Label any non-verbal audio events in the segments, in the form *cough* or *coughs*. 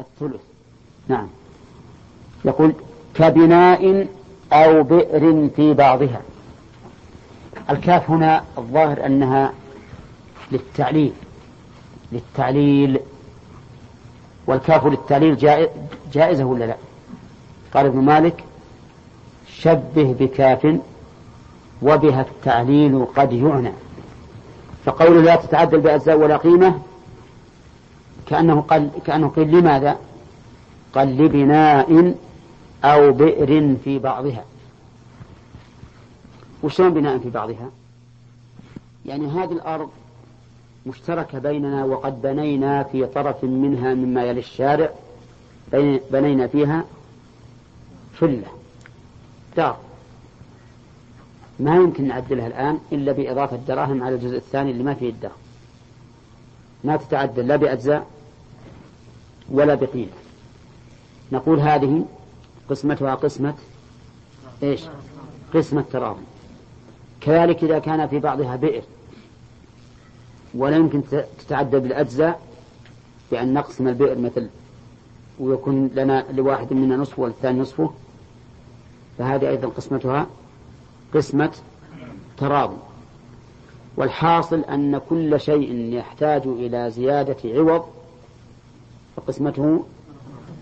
الثلث. نعم. يقول كبناء أو بئر في بعضها. الكاف هنا الظاهر أنها للتعليل للتعليل. والكاف للتعليل جائزة ولا لا؟ قال ابن مالك شبه بكاف وبها التعليل قد يعنى. فقول لا تتعدل بأجزاء ولا قيمة كأنه قال كأنه قيل لماذا؟ قال لبناء أو بئر في بعضها وشلون بناء في بعضها؟ يعني هذه الأرض مشتركة بيننا وقد بنينا في طرف منها مما يلي الشارع بنينا فيها فلة دار ما يمكن نعدلها الآن إلا بإضافة دراهم على الجزء الثاني اللي ما فيه الدرهم ما تتعدل لا بأجزاء ولا بقيمة نقول هذه قسمتها قسمة إيش؟ قسمة تراضي كذلك إذا كان في بعضها بئر. ولا يمكن تتعدى بالأجزاء بأن نقسم البئر مثل ويكون لنا لواحد منا نصفه والثاني نصفه. فهذه أيضا قسمتها قسمة تراضي والحاصل أن كل شيء يحتاج إلى زيادة عوض فقسمته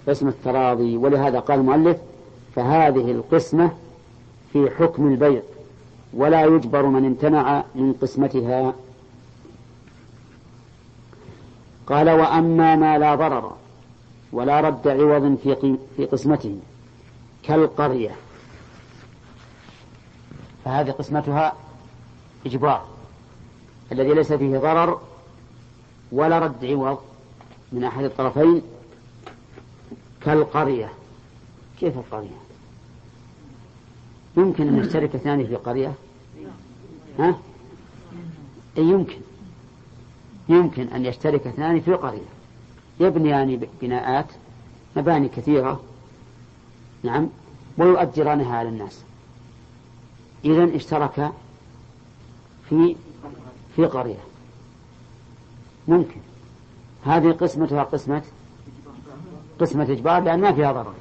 قسمة تراضي ولهذا قال المؤلف فهذه القسمة في حكم البيع ولا يجبر من امتنع من قسمتها. قال وأما ما لا ضرر ولا رد عوض في في قسمته كالقرية فهذه قسمتها إجبار الذي ليس فيه ضرر ولا رد عوض. من أحد الطرفين كالقرية. كيف القرية؟ يمكن أن يشترك اثنان في قرية؟ ها؟ أي يمكن. يمكن أن يشترك اثنان في قرية. يبنيان بناءات مباني كثيرة. نعم. ويؤجرانها على الناس. إذا اشترك في في قرية. ممكن. هذه قسمتها قسمة قسمة إجبار لأن ما فيها ضرر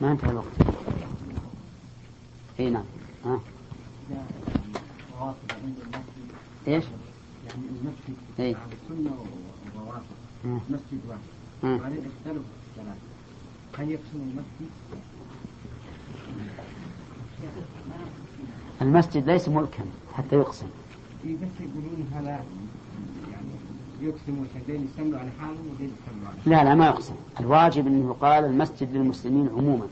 ما انتهى الوقت إي نعم ها إيش؟ يعني المسجد إي السنة والرواتب مسجد واحد وبعدين اختلفوا في الصلاة هل يقسم المسجد؟ المسجد ليس ملكا حتى يقسم. بس يقولون هذا يقسم على حاله لا لا ما يقسم، الواجب أنه قال المسجد للمسلمين عموما.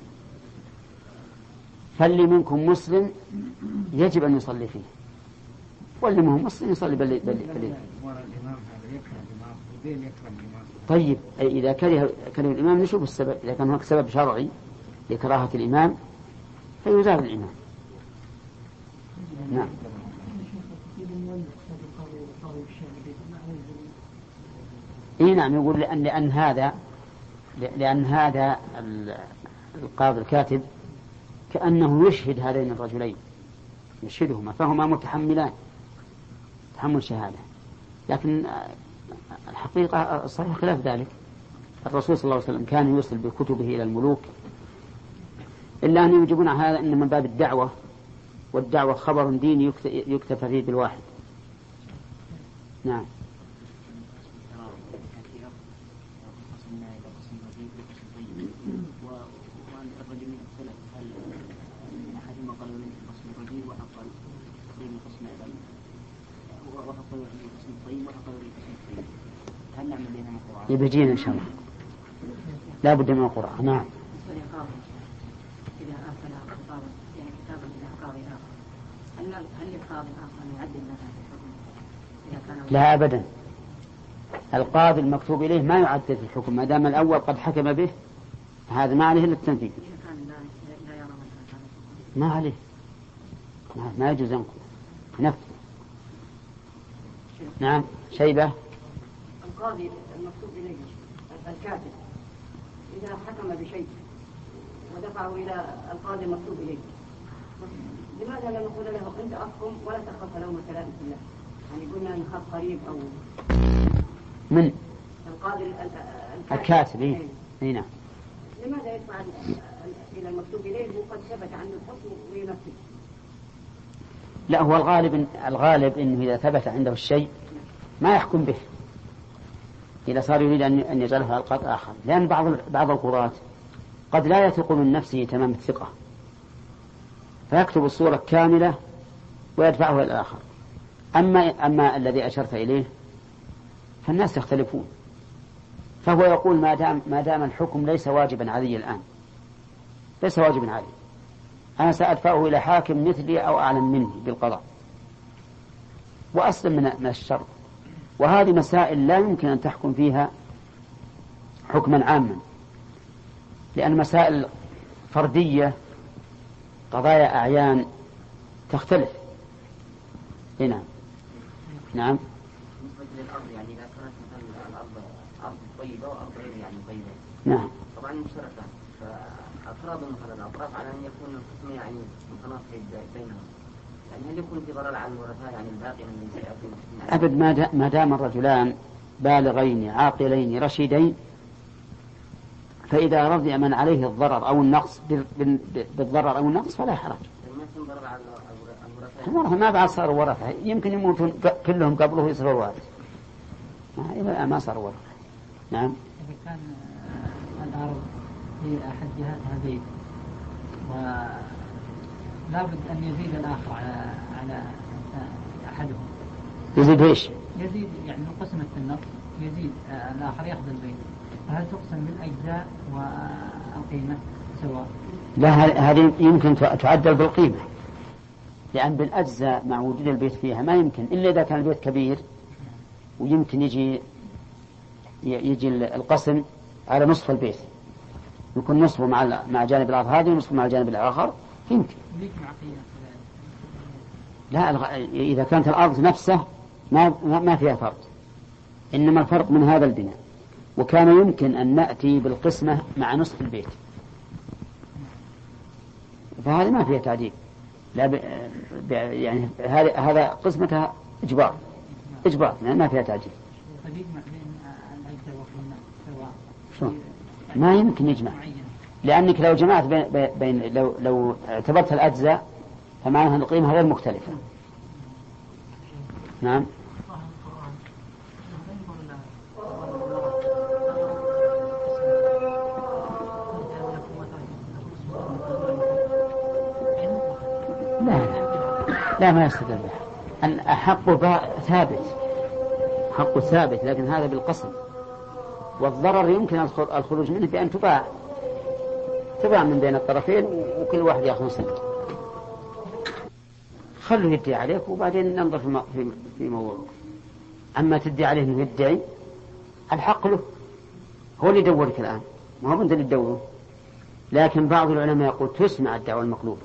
فاللي منكم مسلم يجب أن يصلي فيه. واللي هو مسلم يصلي بل بل بل طيب إذا كره كره الإمام نشوف السبب. إذا كان هناك سبب شرعي لكراهة الإمام فيزال الإمام. نعم. اي نعم يقول لأن لأن هذا لأن هذا القاضي الكاتب كأنه يشهد هذين الرجلين يشهدهما فهما متحملان تحمل شهادة. لكن الحقيقة الصحيح خلاف ذلك. الرسول صلى الله عليه وسلم كان يوصل بكتبه إلى الملوك إلا أن يجيبون على هذا أن من باب الدعوة والدعوة خبر ديني يكتفى فيه بالواحد. نعم. يبجينا إن شاء الله. لا بد من القرآن. نعم. لا أبدا. القاضي المكتوب إليه ما يعدل في الحكم. ما دام الأول قد حكم به هذا ما عليه إلا التنفيذ. ما عليه. ما يجوز ينقل نفذ نعم. شيبة. القاضي المكتوب إليه الكاتب إذا حكم بشيء ودفعه إلى القاضي المكتوب إليه لماذا لا نقول له أنت أحكم ولا تخاف لومة لائم الله يعني قلنا نخاف قريب أو من القاضي ال- ال- الكاتب إيه؟ إيه. نعم لماذا يدفع ال- ال- إلى المكتوب إليه وقد ثبت عنه الحكم وينفذ؟ لا هو الغالب الغالب إنه إذا ثبت عنده الشيء ما يحكم به إذا صار يريد أن أن يجعله على القاضي آخر. لأن بعض بعض القضاة قد لا يثق من نفسه تمام الثقة. فيكتب الصورة كاملة ويدفعه إلى الآخر. أما أما الذي أشرت إليه فالناس يختلفون. فهو يقول ما دام ما دام الحكم ليس واجبا علي الآن. ليس واجبا علي. أنا سأدفعه إلى حاكم مثلي أو أعلم مني بالقضاء. وأسلم من الشر وهذه مسائل لا يمكن أن تحكم فيها حكما عاما. لأن مسائل فردية قضايا أعيان تختلف. نعم. نعم. يعني إذا كانت مثلا الأرض أرض طيبة وأرض غير يعني طيبة نعم. طبعا مشتركة. فأفراد مثلا الأطراف على أن يكون القسم يعني متناقض بينهم. يعني هل يكون في ضرر على الورثاء يعني الباقي من سيأتي يعني أبد ما دا- ما دام الرجلان بالغين عاقلين رشيدين فإذا رضي من عليه الضرر أو النقص بال- بال- بالضرر أو النقص فلا حرج. الورثة ما بعد صاروا ورثة يمكن يموتون كلهم قبله يصيروا وارث ما- إلى الآن ما صاروا ورثة نعم. إذا كان آه، الأرض في أحد جهاتها بيت ولا بد أن يزيد الآخر على على أحدهم. يزيد إيش؟ يزيد يعني لو قسمت النص يزيد آه، الآخر يأخذ البيت. فهل تقسم بالأجزاء والقيمة سواء؟ لا هذه يمكن تع- تعدل بالقيمة. لأن بالأجزاء مع وجود البيت فيها ما يمكن إلا إذا كان البيت كبير ويمكن يجي يجي ال- القسم على نصف البيت. يكون نصفه مع مع جانب الأرض هذه ونصفه مع الجانب الآخر. يمكن. لا الغ- إذا كانت الأرض نفسه ما ما فيها فرق إنما الفرق من هذا البناء. وكان يمكن أن نأتي بالقسمة مع نصف البيت. فهذا ما فيها تعديل. لا ب... ب... يعني هذا هذا قسمتها إجبار. إجبار يعني ما فيها تعديل. طيب؟ ما يمكن يجمع. لأنك لو جمعت بين, بين لو لو اعتبرت الأجزاء فمعناها القيمة غير مختلفة. نعم. لا لا ما يستدل به با- ثابت. حقه ثابت لكن هذا بالقسم. والضرر يمكن الخ- الخروج منه بأن تباع. تباع من بين الطرفين وكل واحد ياخذ نصيبه خلوا يدعي عليك وبعدين ننظر في في في موضوع أما تدعي عليه إنه يدعي الحق له. هو اللي يدورك الآن. ما هو أنت اللي تدوره. لكن بعض العلماء يقول تسمع الدعوة المقلوبة.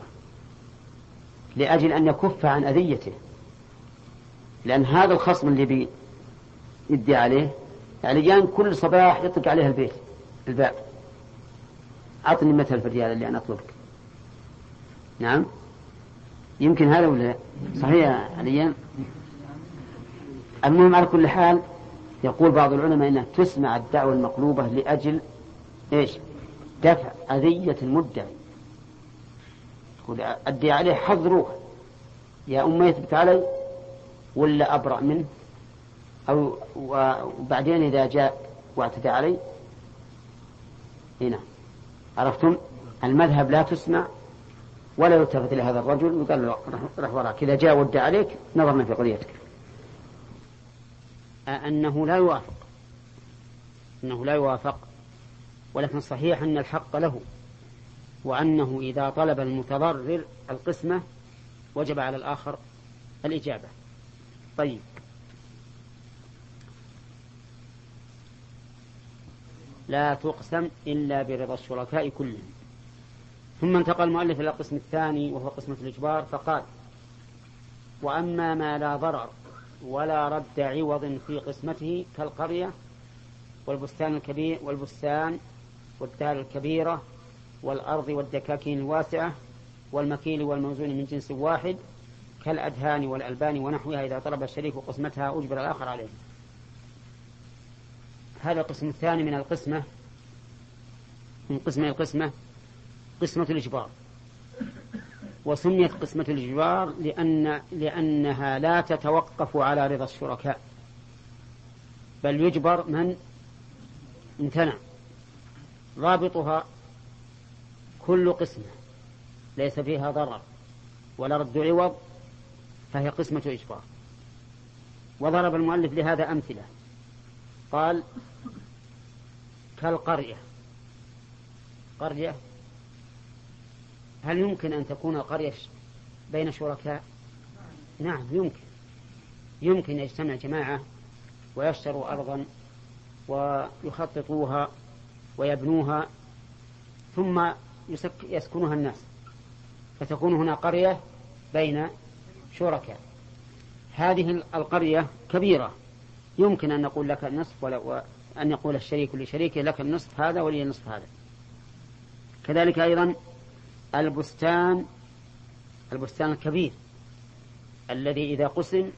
لأجل أن يكف عن أذيته. لأن هذا الخصم اللي بي يدعي عليه يعني جان كل صباح يطلق عليه البيت الباب. أعطني مثل في الريال اللي أنا أطلبك. نعم؟ يمكن هذا ولا لا؟ صحيح يا عليا المهم على كل حال يقول بعض العلماء إنها تسمع الدعوة المقلوبة لأجل إيش؟ دفع أذية المدعي. يقول أدي عليه حظ روح يا أم يثبت علي ولا أبرأ منه؟ أو وبعدين إذا جاء واعتدى علي؟ هنا عرفتم؟ المذهب لا تسمع ولا يلتفت إلى هذا الرجل وقال له رح وراك. إذا جاء ودى عليك نظرنا في قضيتك. أنه لا يوافق. أنه لا يوافق. ولكن صحيح أن الحق له. وأنه إذا طلب المتضرر القسمة وجب على الآخر الإجابة. طيب. لا تقسم إلا برضا الشركاء كلهم. ثم انتقل المؤلف إلى القسم الثاني وهو قسمة الإجبار فقال وأما ما لا ضرر ولا رد عوض في قسمته كالقرية والبستان الكبير والبستان والدار الكبيرة والأرض والدكاكين الواسعة والمكيل والموزون من جنس واحد كالأدهان والألبان ونحوها إذا طلب الشريك قسمتها أجبر الآخر عليه. هذا القسم الثاني من القسمة من قسمة القسمة قسمة الإجبار. وسميت قسمة الإجبار لأن لأنها لا تتوقف على رضا الشركاء بل يجبر من؟ امتنع. رابطها كل قسمة ليس فيها ضرر ولا رد عوض فهي قسمة إجبار وضرب المؤلف لهذا أمثلة. قال كالقرية. قرية. هل يمكن أن تكون قرية بين شركاء؟ نعم يمكن. يمكن يجتمع جماعة ويشتروا أرضا ويخططوها ويبنوها ثم يسكنها الناس. فتكون هنا قرية بين شركاء. هذه القرية كبيرة. يمكن أن نقول لك النصف أن يقول الشريك لشريكه لك النصف هذا ولي النصف هذا. كذلك أيضا البستان البستان الكبير الذي إذا قسم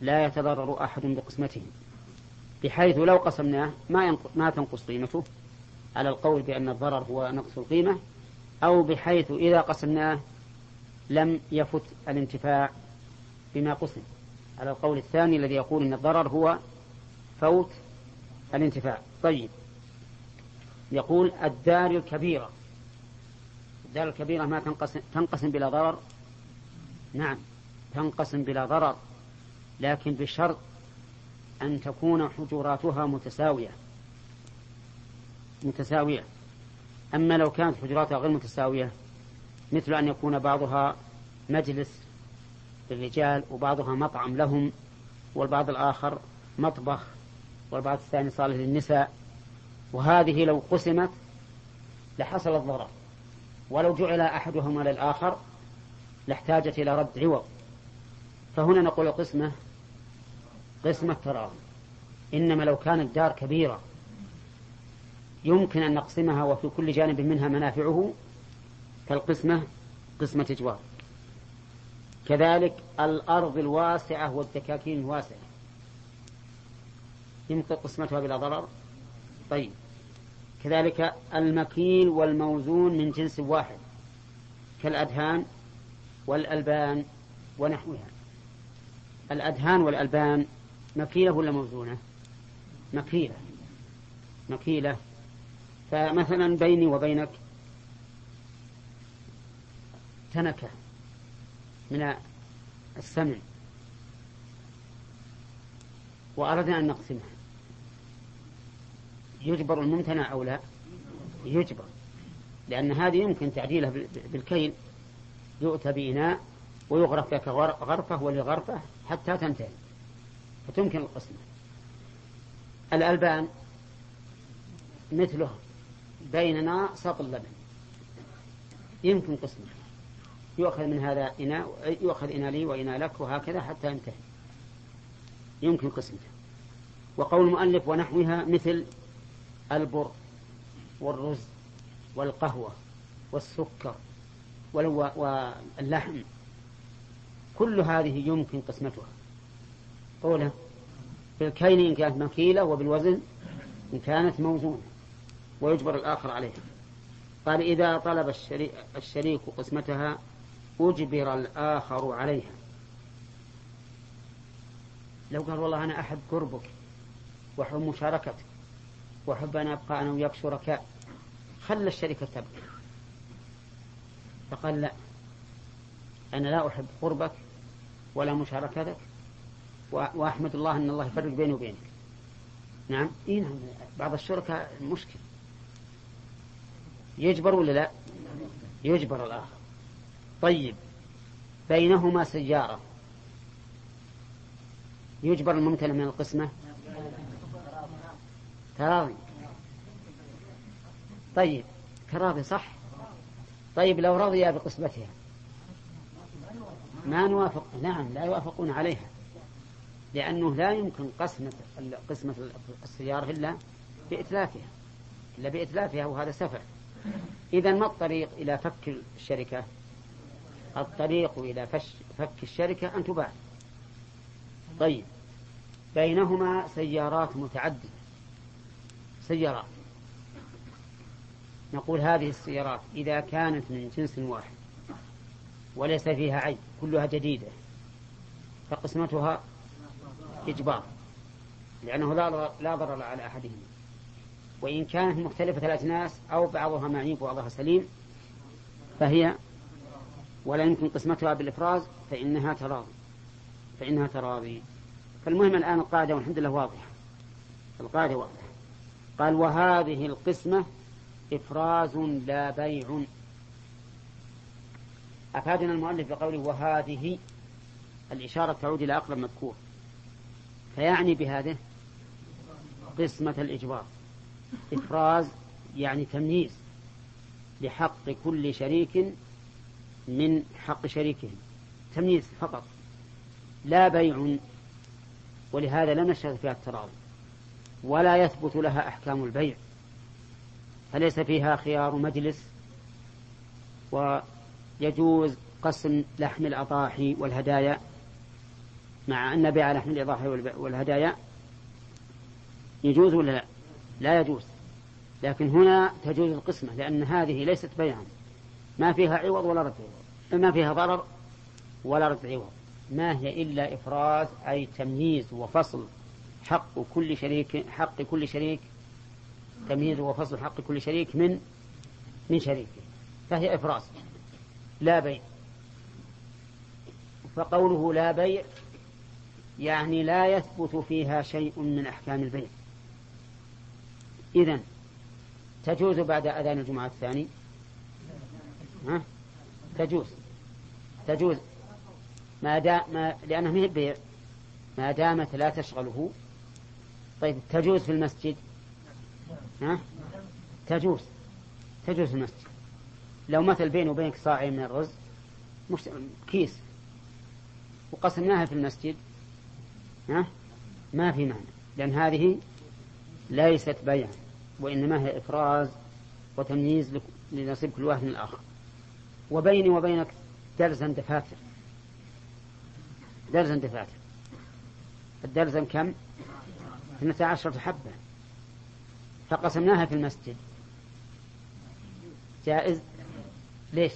لا يتضرر أحد بقسمته بحيث لو قسمناه ما ما تنقص قيمته على القول بأن الضرر هو نقص القيمة أو بحيث إذا قسمناه لم يفت الانتفاع بما قسم. على القول الثاني الذي يقول أن الضرر هو فوت الانتفاع. طيب. يقول الدار الكبيرة. الدار الكبيرة ما تنقسم, تنقسم بلا ضرر؟ نعم. تنقسم بلا ضرر لكن بشرط أن تكون حجراتها متساوية. متساوية. أما لو كانت حجراتها غير متساوية مثل أن يكون بعضها مجلس للرجال وبعضها مطعم لهم والبعض الآخر مطبخ والبعض الثاني صالح للنساء. وهذه لو قسمت لحصل الضرر. ولو جعل أحدهما للآخر لاحتاجت إلى رد عوض. فهنا نقول القسمة قسمة تراضي إنما لو كانت دار كبيرة يمكن أن نقسمها وفي كل جانب منها منافعه فالقسمة قسمة إجوار. كذلك الأرض الواسعة والدكاكين الواسعة. يمكن قسمتها بلا ضرر؟ طيب. كذلك المكيل والموزون من جنس واحد كالأدهان والألبان ونحوها. الأدهان والألبان مكيلة ولا موزونة؟ مكيلة. مكيلة. فمثلا بيني وبينك تنكة من السمع وأردنا أن نقسمها. يجبر الممتنع أو لا؟ يجبر. لأن هذه يمكن تعديلها بالكيل. يؤتى بإناء ويغرف لك غرفة ولغرفة حتى تنتهي. فتمكن القسمة الألبان مثله بيننا سط اللبن يمكن قسمه. يؤخذ من هذا إناء يؤخذ إناء لي وإناء لك وهكذا حتى ينتهي. يمكن قسمته وقول المؤلف ونحوها مثل البر والرز والقهوة والسكر واللحم. كل هذه يمكن قسمتها. قوله بالكيل إن كانت مكيلة وبالوزن إن كانت موزونة. ويجبر الآخر عليها. قال إذا طلب الشريك, الشريك قسمتها أجبر الآخر عليها. لو قال والله أنا أحب قربك وأحب مشاركتك وأحب أن أبقى أنا وياك شركاء. خل الشركة تبقى فقال لا أنا لا أحب قربك ولا مشاركتك وأحمد الله أن الله يفرق بيني وبينك. نعم؟ إيه نعم بعض الشركاء مشكل يجبر ولا لا؟ يجبر الآخر. طيب بينهما سيارة. يجبر الممتنع من القسمة؟ تراضي طيب تراضي صح؟ طيب لو رضي بقسمتها. ما نوافق نعم لا يوافقون عليها. لأنه لا يمكن قسمة قسمة السيارة إلا بإتلافها إلا بإتلافها وهذا سفر. إذا ما الطريق إلى فك الشركة؟ الطريق إلى فك الشركة أن تباع. طيب بينهما سيارات متعددة. السيارات. نقول هذه السيارات إذا كانت من جنس واحد وليس فيها عيب كلها جديدة فقسمتها إجبار لأنه لا لا ضرر على أحدهما. وإن كانت مختلفة الأجناس أو بعضها معيب وبعضها سليم فهي ولا يمكن قسمتها بالإفراز فإنها تراضي فإنها تراضي. فالمهم الآن القاعدة والحمد لله واضحة. القاعدة واضحة. قال وهذه القسمة إفراز لا بيع. أفادنا المؤلف بقوله وهذه الإشارة تعود إلى أقرب مذكور. فيعني بهذه قسمة الإجبار. إفراز يعني تمييز لحق كل شريك من حق شريكه تمييز فقط. لا بيع. ولهذا لم نشهد فيها التراضي. ولا يثبت لها أحكام البيع فليس فيها خيار مجلس ويجوز قسم لحم الأضاحي والهدايا مع أن بيع لحم الأضاحي والهدايا يجوز ولا لا؟ لا يجوز. لكن هنا تجوز القسمة لأن هذه ليست بيعا. ما فيها عوض ولا رد عوض. ما فيها ضرر ولا رد عوض. ما هي إلا إفراز أي تمييز وفصل حق كل شريك حق كل شريك تمييز وفصل حق كل شريك من من شريكه. فهي إفراز لا بيع. فقوله لا بيع يعني لا يثبت فيها شيء من أحكام البيع. إذن تجوز بعد أذان الجمعة الثاني؟ ها؟ تجوز. تجوز. ما دام ما لأنه ما بيع. ما دامت لا تشغله طيب تجوز في المسجد؟ ها؟ تجوز. تجوز في المسجد. لو مثل بيني وبينك صاع من الرز مش كيس. وقسمناها في المسجد ها؟ ما في معنى لأن هذه ليست بيعا وإنما هي إفراز وتمييز لنصيب كل واحد من الآخر. وبيني وبينك درزا دفاتر. درزا دفاتر. الدرزا كم؟ اثنتا عشرة حبة. فقسمناها في المسجد. جائز؟ ليش؟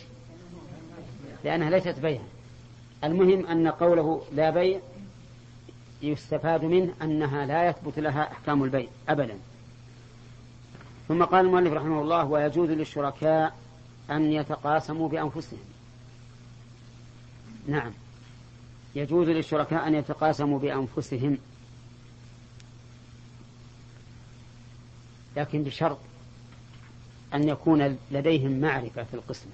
لأنها ليست بيعا المهم أن قوله لا بيع يستفاد منه أنها لا يثبت لها أحكام البيع أبدا. ثم قال المؤلف رحمه الله ويجوز للشركاء أن يتقاسموا بأنفسهم. نعم. يجوز للشركاء أن يتقاسموا بأنفسهم. لكن بشرط أن يكون لديهم معرفة في القسمة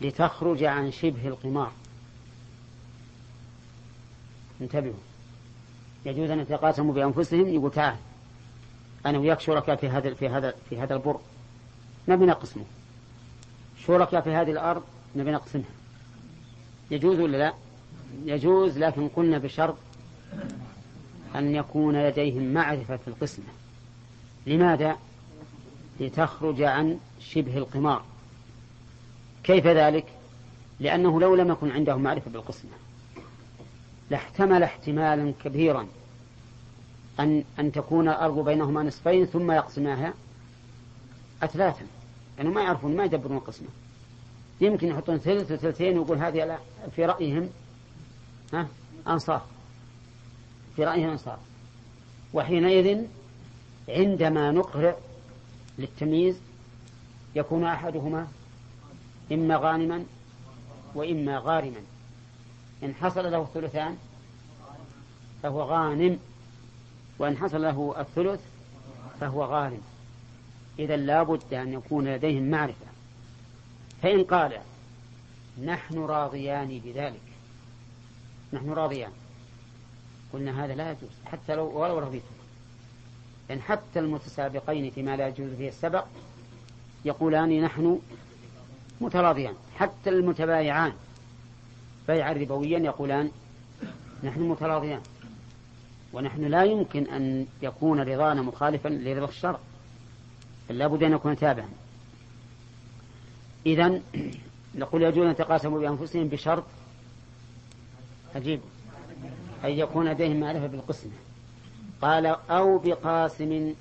لتخرج عن شبه القمار. انتبهوا. يجوز أن يتقاسموا بأنفسهم. يقول تعال أنا وياك شركاء في هذا في هذا في هذا البر. نبي نقسمه. شركاء في هذه الأرض نبي نقسمها. يجوز ولا لا؟ يجوز لكن قلنا بشرط أن يكون لديهم معرفة في القسمة. لماذا؟ لتخرج عن شبه القمار. كيف ذلك؟ لأنه لو لم يكن عندهم معرفة بالقسمة لاحتمل احتمالا كبيرا أن أن تكون الأرض بينهما نصفين ثم يقسماها أثلاثا. يعني ما يعرفون ما يدبرون القسمة. يمكن يحطون ثلث وثلثين ويقول هذه في رأيهم ها أنصاف في رأيهم أنصاف وحينئذ عندما نقرع للتمييز يكون أحدهما إما غانما وإما غارما. إن حصل له الثلثان فهو غانم وإن حصل له الثلث فهو غارم. إذا لا بد أن يكون لديهم معرفة. فإن قال نحن راضيان بذلك نحن راضيان قلنا هذا لا يجوز حتى لو ولو رضيتم. لأن حتى المتسابقين فيما لا يجوز فيه السبق يقولان نحن متراضيان. حتى المتبايعان بيعا ربويا يقولان نحن متراضيان. ونحن لا يمكن أن يكون رضانا مخالفا لرضا الشرع. بل لابد أن يكون تابعا. إذا نقول يجوز أن يتقاسموا بأنفسهم بشرط عجيب أن يكون لديهم معرفة بالقسمة. قال أو بقاسم.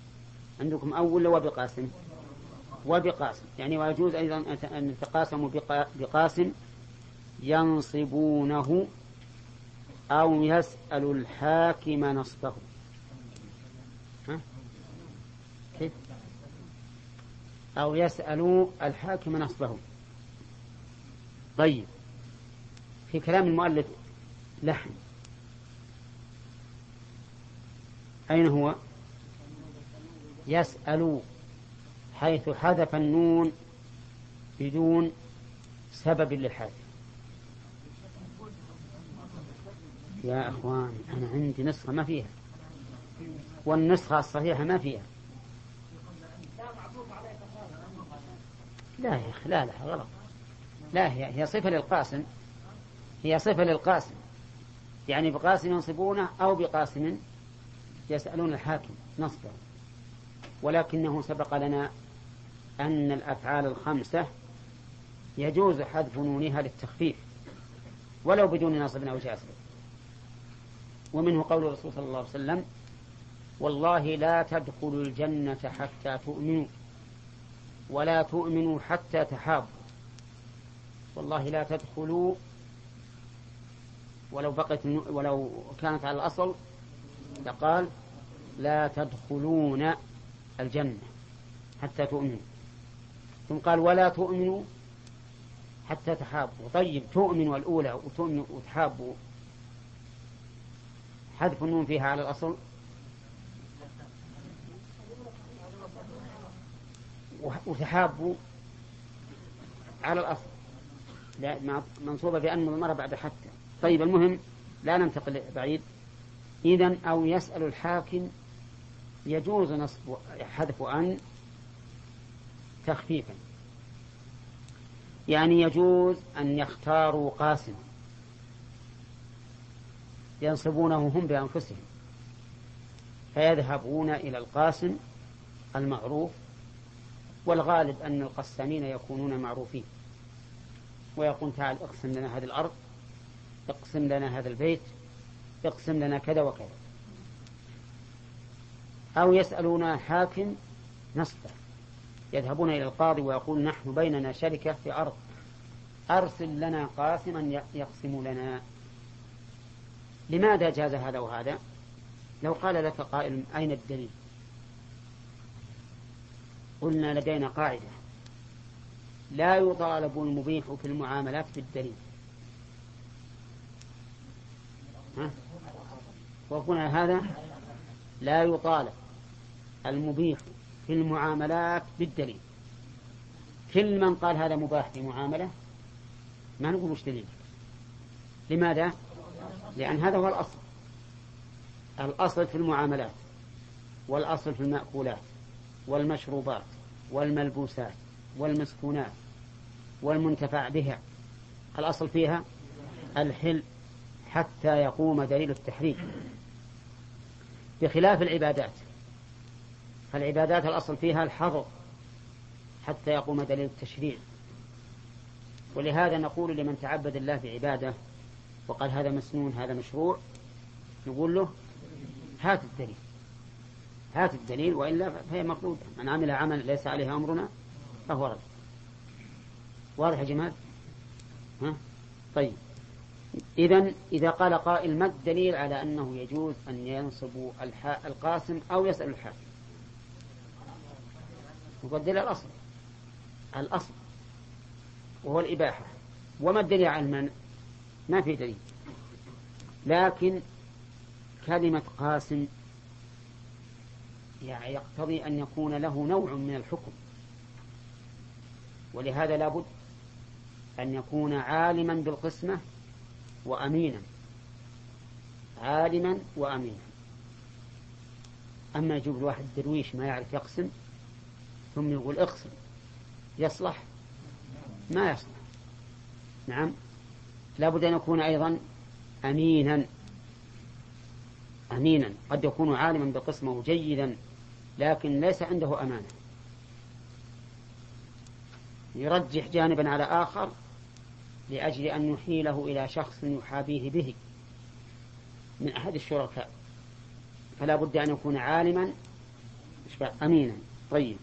عندكم أو ولا وبقاسم وبقاسم. يعني ويجوز أيضا أن يتقاسموا بقاسم ينصبونه أو يسأل الحاكم نصبه. ها؟ كيف؟ أو يسأل الحاكم نصبه. طيب. في كلام المؤلف لحن. أين هو؟ يسأل حيث حذف النون بدون سبب للحذف. يا أخوان أنا عندي نسخة ما فيها. والنسخة الصحيحة ما فيها. لا يا أخي لا لا غلط. لا هي هي صفة للقاسم. هي صفة للقاسم. يعني بقاسم ينصبونه أو بقاسم يسألون الحاكم نصبه. ولكنه سبق لنا أن الأفعال الخمسة يجوز حذف نونها للتخفيف ولو بدون نصب أو جازم ومنه قول الرسول صلى الله عليه وسلم والله لا تدخلوا الجنة حتى تؤمنوا ولا تؤمنوا حتى تحابوا. والله لا تدخلوا ولو بقت ولو كانت على الأصل لقال لا تدخلون الجنة حتى تؤمنوا. ثم قال ولا تؤمنوا حتى تحابوا. طيب تؤمنوا الأولى وتؤمنوا وتحابوا. حذف النون فيها على الأصل. وتحابوا على الأصل. لا منصوبة بأن مضمرة بعد حتى. طيب المهم لا ننتقل بعيد. إذا أو يسأل الحاكم يجوز نصب حذف أن تخفيفا. يعني يجوز أن يختاروا قاسما ينصبونه هم بأنفسهم. فيذهبون إلى القاسم المعروف والغالب أن القسامين يكونون معروفين. ويقول تعال اقسم لنا هذه الأرض اقسم لنا هذا البيت اقسم لنا كذا وكذا. أو يسألون حاكم نصبه. يذهبون إلى القاضي ويقول نحن بيننا شركة في أرض. أرسل لنا قاسما يقسم لنا. لماذا جاز هذا وهذا؟ لو قال لك قائل أين الدليل؟ قلنا لدينا قاعدة. لا يطالب المبيح في المعاملات بالدليل. ها؟ وقلنا هذا لا يطالب المبيح في المعاملات بالدليل. كل من قال هذا مباح في معاملة ما نقول مش دليل؟ لماذا؟ لأن هذا هو الأصل. الأصل في المعاملات والأصل في المأكولات والمشروبات والملبوسات والمسكونات والمنتفع بها. الأصل فيها الحل حتى يقوم دليل التحريم بخلاف العبادات. فالعبادات الأصل فيها الحظر حتى يقوم دليل التشريع. ولهذا نقول لمن تعبد الله بعبادة وقال هذا مسنون هذا مشروع نقول له هات الدليل. هات الدليل وإلا فهي مردودة من عمل عمل ليس عليه أمرنا فهو رد. واضح يا جمال ها؟ طيب. إذا إذا قال قائل ما الدليل على أنه يجوز أن ينصب القاسم أو يسأل الحاكم يقدر الأصل. الأصل. وهو الإباحة. وما الدليل على المنع؟ ما في دليل. لكن كلمة قاسم يعني يقتضي أن يكون له نوع من الحكم. ولهذا لابد أن يكون عالما بالقسمة وأمينا. عالما وأمينا. أما يجيب الواحد درويش ما يعرف يقسم ثم يقول اقسم. يصلح؟ ما يصلح. نعم. لابد أن يكون أيضا أمينا. أمينا. قد يكون عالما بقسمه جيدا لكن ليس عنده أمانة. يرجح جانبا على آخر لأجل أن يحيله إلى شخص يحابيه به من أحد الشركاء. فلا بد أن يكون عالما أمينا. طيب.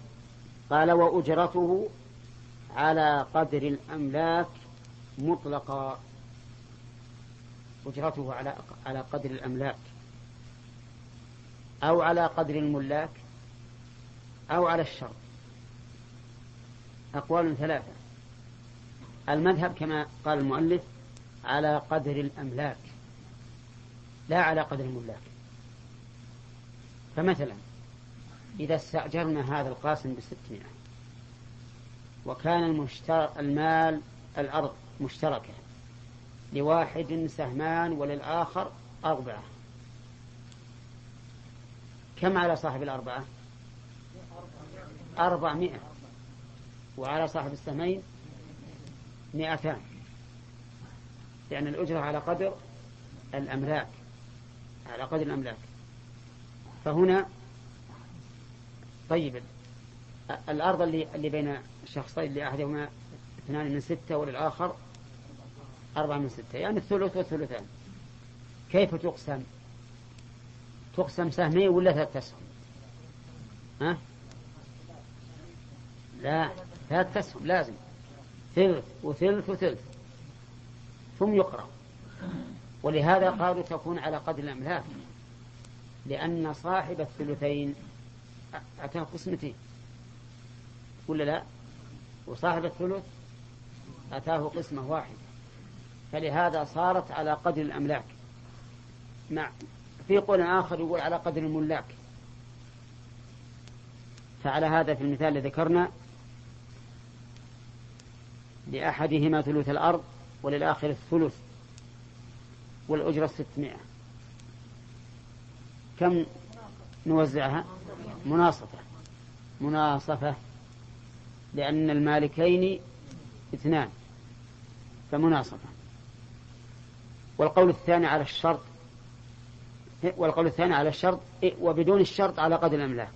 قال وأجرته على قدر الأملاك مطلقا. أجرته على على قدر الأملاك. أو على قدر الملاك أو على الشرط. أقوال ثلاثة. المذهب كما قال المؤلف على قدر الأملاك لا على قدر الملاك. فمثلا إذا استأجرنا هذا القاسم بستمائة وكان المشتر... المال الأرض مشتركة لواحد سهمان وللآخر أربعة. كم على صاحب الأربعة؟ أربعمائة. وعلى صاحب السهمين؟ مئتان. لأن الأجرة على قدر الأملاك على قدر الأملاك. فهنا طيب الأرض اللي, اللي بين الشخصين لأحدهما اثنان من ستة وللآخر أربعة من ستة يعني الثلث والثلثان. كيف تقسم؟ تقسم سهمين ولا ثلاث أسهم؟ ها؟ لا ثلاث أسهم لازم. ثلث وثلث وثلث. ثم يقرأ. ولهذا قالوا تكون على قدر الأملاك. لأن صاحب الثلثين أتاه قسمتين. ولا لا. وصاحب الثلث أتاه قسمة واحدة. فلهذا صارت على قدر الأملاك. مع في قول آخر يقول على قدر الملاك. فعلى هذا في المثال الذي ذكرنا لأحدهما ثلث الأرض وللآخر الثلث والأجرة ستمائة. كم نوزعها؟ مناصفة. مناصفة لأن المالكين اثنان فمناصفة. والقول الثاني على الشرط والقول الثاني على الشرط وبدون الشرط على قدر الأملاك.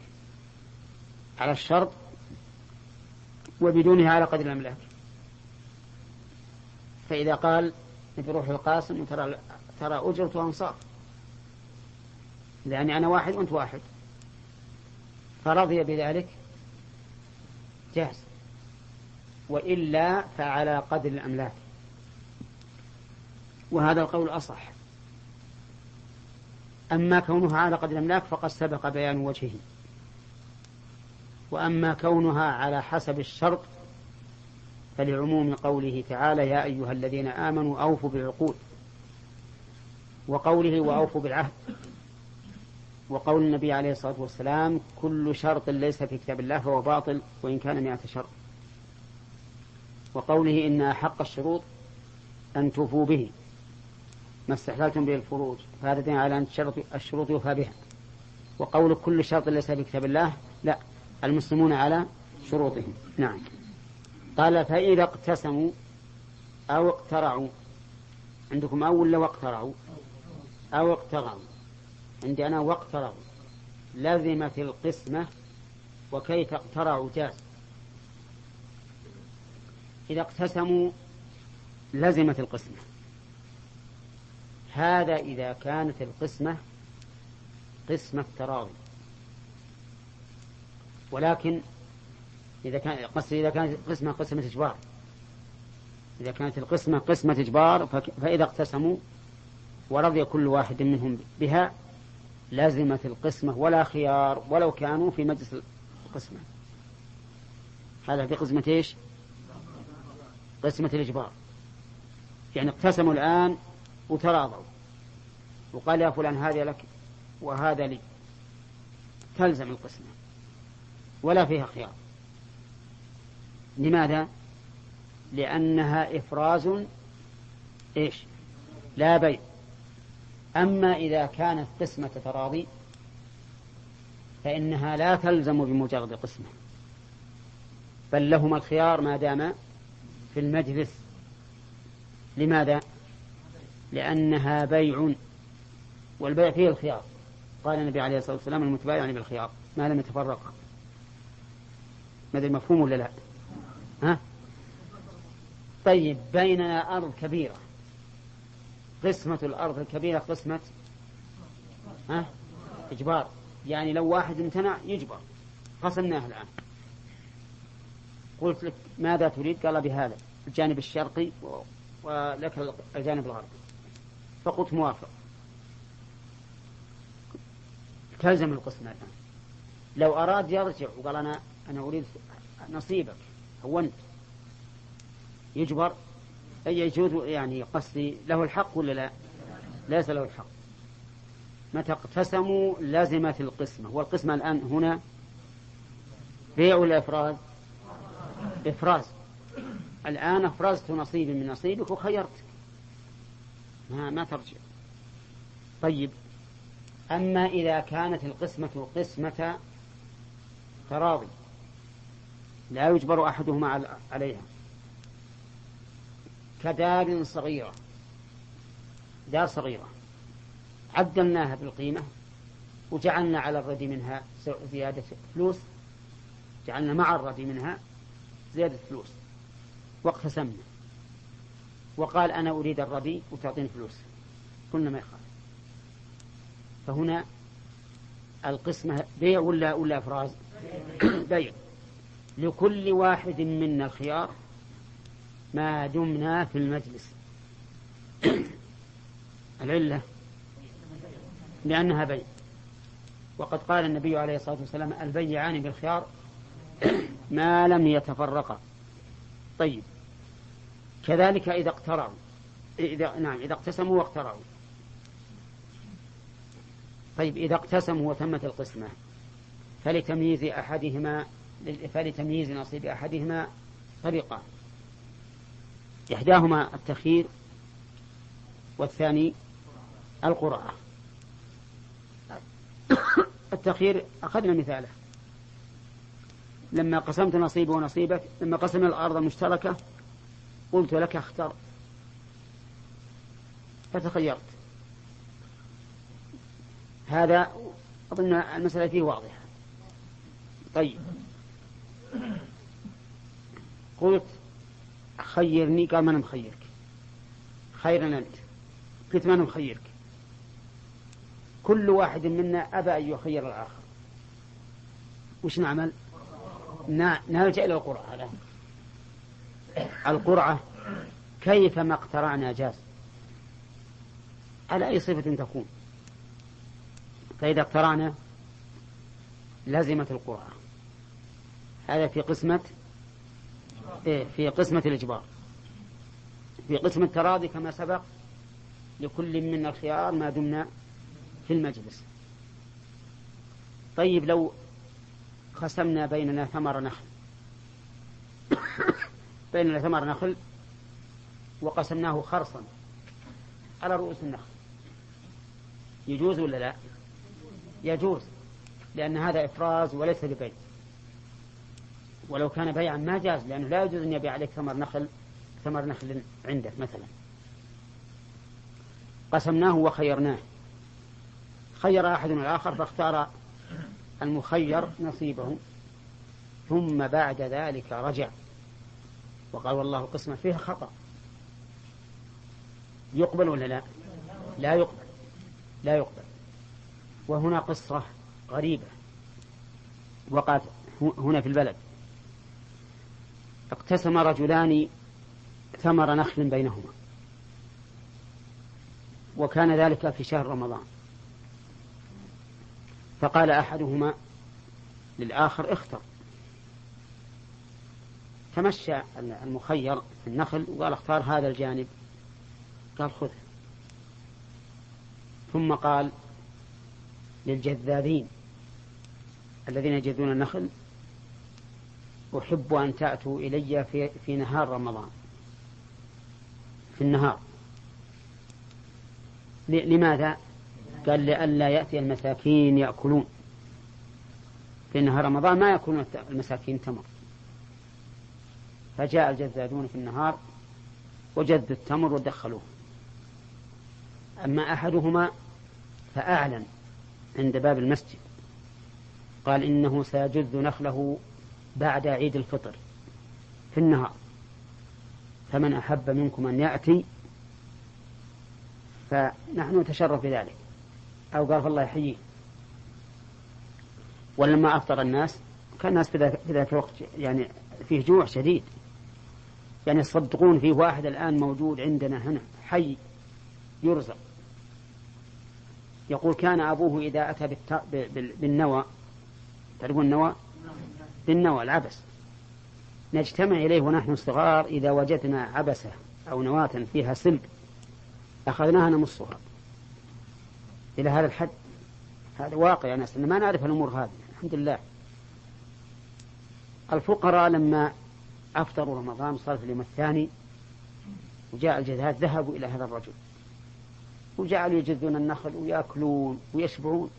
على الشرط وبدونها على قدر الأملاك. فإذا قال بروح القاسم ترى ترى أجرة أنصار لأني أنا واحد وأنت واحد. فرضي بذلك جاز وإلا فعلى قدر الأملاك. وهذا القول أصح. أما كونها على قدر الأملاك فقد سبق بيان وجهه. وأما كونها على حسب الشرط فلعموم قوله تعالى يا أيها الذين آمنوا أوفوا بالعقود وقوله وأوفوا بالعهد وقول النبي عليه الصلاة والسلام كل شرط ليس في كتاب الله فهو باطل وإن كان مئة شرط. وقوله إن حق الشروط أن توفوا به ما استحللتم به الفروج فهذا دين على أن الشروط يوفى بها. وقول كل شرط ليس في كتاب الله لا المسلمون على شروطهم. نعم. قال فإذا اقتسموا أو اقترعوا عندكم أو ولا واقترعوا؟ أو اقترعوا. عندي أنا واقترعوا. لزمت القسمة وكيف اقترعوا جاز. إذا اقتسموا لزمت القسمة. هذا إذا كانت القسمة قسمة تراضي ولكن إذا كان قصدي إذا كانت القسمة قسمة إجبار. إذا كانت القسمة قسمة إجبار فإذا اقتسموا ورضي كل واحد منهم بها لازمت القسمة ولا خيار ولو كانوا في مجلس القسمة. هذا في قسمة إيش؟ قسمة الإجبار. يعني اقتسموا الآن وتراضوا. وقال يا فلان هذا لك وهذا لي. تلزم القسمة. ولا فيها خيار. لماذا؟ لأنها إفراز إيش؟ لا بيع أما إذا كانت قسمة تراضي فإنها لا تلزم بمجرد قسمة بل لهما الخيار ما دام في المجلس لماذا؟ لأنها بيع والبيع فيه الخيار قال النبي عليه الصلاة والسلام المتبايع بالخيار ما لم يتفرق ماذا مفهوم ولا لا؟ ها؟ طيب بيننا أرض كبيرة. قسمة الأرض الكبيرة قسمة ها؟ إجبار. يعني لو واحد امتنع يجبر. قسمناه الآن. قلت لك ماذا تريد؟ قال بهذا. الجانب الشرقي ولك الجانب الغربي. فقلت موافق. تلزم القسمة الآن. لو أراد يرجع وقال أنا أنا أريد نصيبك. هونت يجبر أي يجوز يعني قصدي له الحق ولا لا؟ ليس له الحق. متى اقتسموا لزمت القسمة. والقسمة الآن هنا بيع ولا إفراز؟ إفراز. الآن أفرزت نصيبي من نصيبك وخيرتك. ما ما ترجع. طيب. أما إذا كانت القسمة قسمة تراضي لا يجبر أحدهما عليها. كدار صغيرة. دار صغيرة. عدلناها بالقيمة وجعلنا على الردي منها زيادة فلوس. جعلنا مع الردي منها زيادة فلوس. واقتسمنا. وقال أنا أريد الردي وتعطيني فلوس. قلنا ما يخالف. فهنا القسمة بيع ولا ولا إفراز؟ بيع. لكل واحد منا الخيار ما دمنا في المجلس. *clears throat* العلة لأنها بيع. وقد قال النبي عليه الصلاة والسلام البيعان بالخيار *clears throat* ما لم يتفرقا. طيب. كذلك إذا اقترعوا. إذا نعم إذا اقتسموا واقترعوا. طيب إذا اقتسموا وتمت القسمة فلتمييز أحدهما فلتمييز نصيب أحدهما طريقان. إحداهما التخيير والثاني القرعة التخيير أخذنا مثاله. لما قسمت نصيبي ونصيبك لما قسمنا الأرض المشتركة قلت لك اختر. فتخيرت. هذا أظن المسألة فيه واضحة. طيب. قلت خيرني قال أنا مخيرك. خيرا أنت. قلت أنا مخيرك. كل واحد منا أبى أن يخير الآخر. وش نعمل؟ نلجأ إلى القرعة الآن. القرعة كيفما اقترعنا جاز. على أي صفة تكون؟ فإذا اقترعنا لزمت القرعة. هذا في قسمة إيه في قسمة الإجبار. في قسم التراضي كما سبق لكل منا الخيار ما دمنا في المجلس. طيب لو قسمنا بيننا ثمر نخل *coughs* بيننا ثمر نخل وقسمناه خرصا على رؤوس النخل يجوز ولا لا؟ يجوز لأن هذا إفراز وليس ببيع ولو كان بيعا ما جاز لأنه لا يجوز أن يبيع عليك ثمر نخل ثمر نخل عندك مثلا. قسمناه وخيرناه. خير أحدنا الآخر فاختار المخير نصيبه. ثم بعد ذلك رجع. وقال والله قسمة فيها خطأ. يقبل ولا لا؟ لا يقبل. لا يقبل. وهنا قصة غريبة. وقعت هنا في البلد. اقتسم رجلان ثمر نخل بينهما. وكان ذلك في شهر رمضان. فقال أحدهما للآخر اختر. تمشى المخير في النخل وقال اختار هذا الجانب. قال خذه. ثم قال للجذاذين الذين يجذون النخل أحب أن تأتوا إلي في, في نهار رمضان. في النهار. لماذا؟ قال لئلا يأتي المساكين يأكلون. في نهار رمضان ما يأكلون المساكين تمر. فجاء الجذاذون في النهار وجذوا التمر ودخلوه. أما أحدهما فأعلن عند باب المسجد. قال إنه سيجذ نخله بعد عيد الفطر في النهار. فمن أحب منكم أن يأتي فنحن نتشرف بذلك. أو قال فالله يحييه. ولما أفطر الناس كان الناس في ذاك في الوقت يعني فيه جوع شديد. يعني يصدقون فيه واحد الآن موجود عندنا هنا حي يرزق. يقول كان أبوه إذا أتى بالنوى تعرفون النوى؟ بالنوى العبس نجتمع إليه ونحن صغار إذا وجدنا عبسة أو نواة فيها سلب أخذناها نمصها إلى هذا الحد. هذا واقع يا ناس. ما نعرف الأمور هذه. الحمد لله. الفقراء لما أفطروا رمضان صار في اليوم الثاني وجاء الجزاء ذهبوا إلى هذا الرجل. وجعلوا يجذون النخل ويأكلون ويشبعون.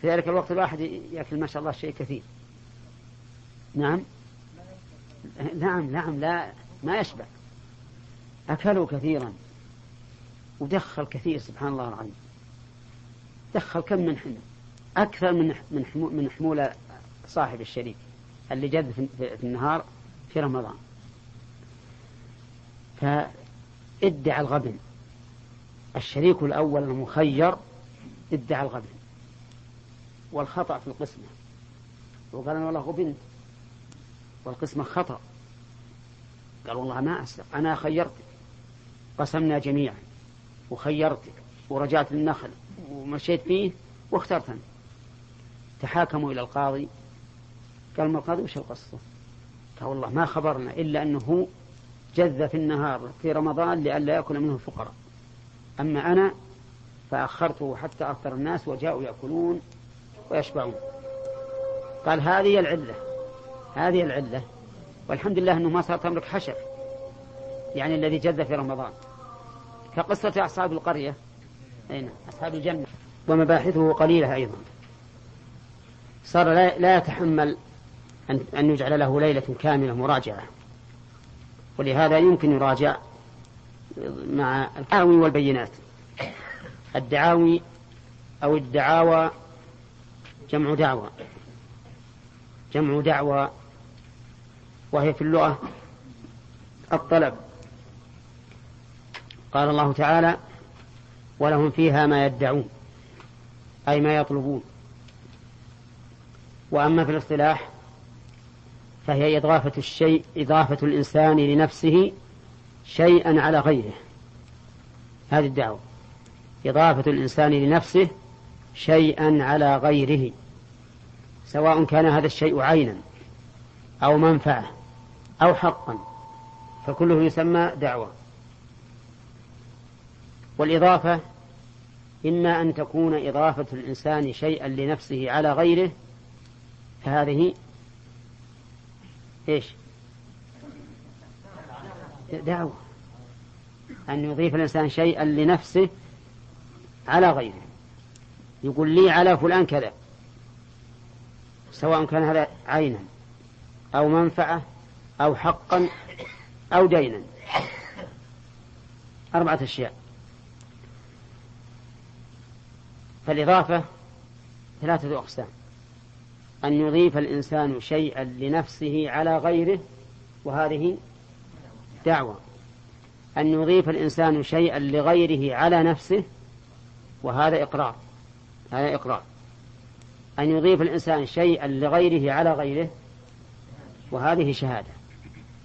في ذلك الوقت الواحد يأكل ما شاء الله شيء كثير. نعم. نعم نعم لا ما يشبع. أكلوا كثيرا. ودخل كثير سبحان الله العظيم. دخل كم من حمل. أكثر من من من حمولة صاحب الشريك اللي جد في في النهار في رمضان. فادعى الغبن. الشريك الأول المخير ادعى الغبن. والخطأ في القسمة. وقال أنا والله غبنت. والقسمة خطأ. قال والله ما أسرق أنا خيرتك قسمنا جميعا. وخيرتك ورجعت للنخل. ومشيت فيه واخترت أنت تحاكموا إلى القاضي. قال ما القاضي وش القصة؟ قال والله ما خبرنا إلا أنه جذ في النهار في رمضان لئلا يأكل منه الفقراء. أما أنا فأخرته حتى أفطر الناس وجاءوا يأكلون ويشبعون. قال هذه العلة. هذه العلة. والحمد لله أنه ما صار تملك حشر. يعني الذي جذ في رمضان. كقصة أصحاب القرية. أين؟ أصحاب الجنة. ومباحثه قليلة أيضا. صار لا, يتحمل أن, يجعل له ليلة كاملة مراجعة. ولهذا يمكن يراجع مع الدعاوي والبينات. الدعاوي أو الدعاوى جمع دعوة جمع دعوة وهي في اللغة الطلب. قال الله تعالى ولهم فيها ما يدعون أي ما يطلبون. وأما في الاصطلاح فهي إضافة الشيء إضافة الإنسان لنفسه شيئا على غيره. هذه الدعوة. إضافة الإنسان لنفسه شيئا على غيره سواء كان هذا الشيء عينا أو منفعة. أو حقا. فكله يسمى دعوة. والإضافة إما أن تكون إضافة الإنسان شيئا لنفسه على غيره فهذه إيش؟ دعوة. أن يضيف الإنسان شيئا لنفسه على غيره. يقول لي على فلان كذا سواء كان هذا عينا أو منفعة أو حقا أو دينا. أربعة أشياء. فالإضافة ثلاثة أقسام. أن يضيف الإنسان شيئا لنفسه على غيره وهذه دعوة. أن يضيف الإنسان شيئا لغيره على نفسه وهذا إقرار. هذا إقرار. أن يضيف الإنسان شيئا لغيره على غيره وهذه شهادة.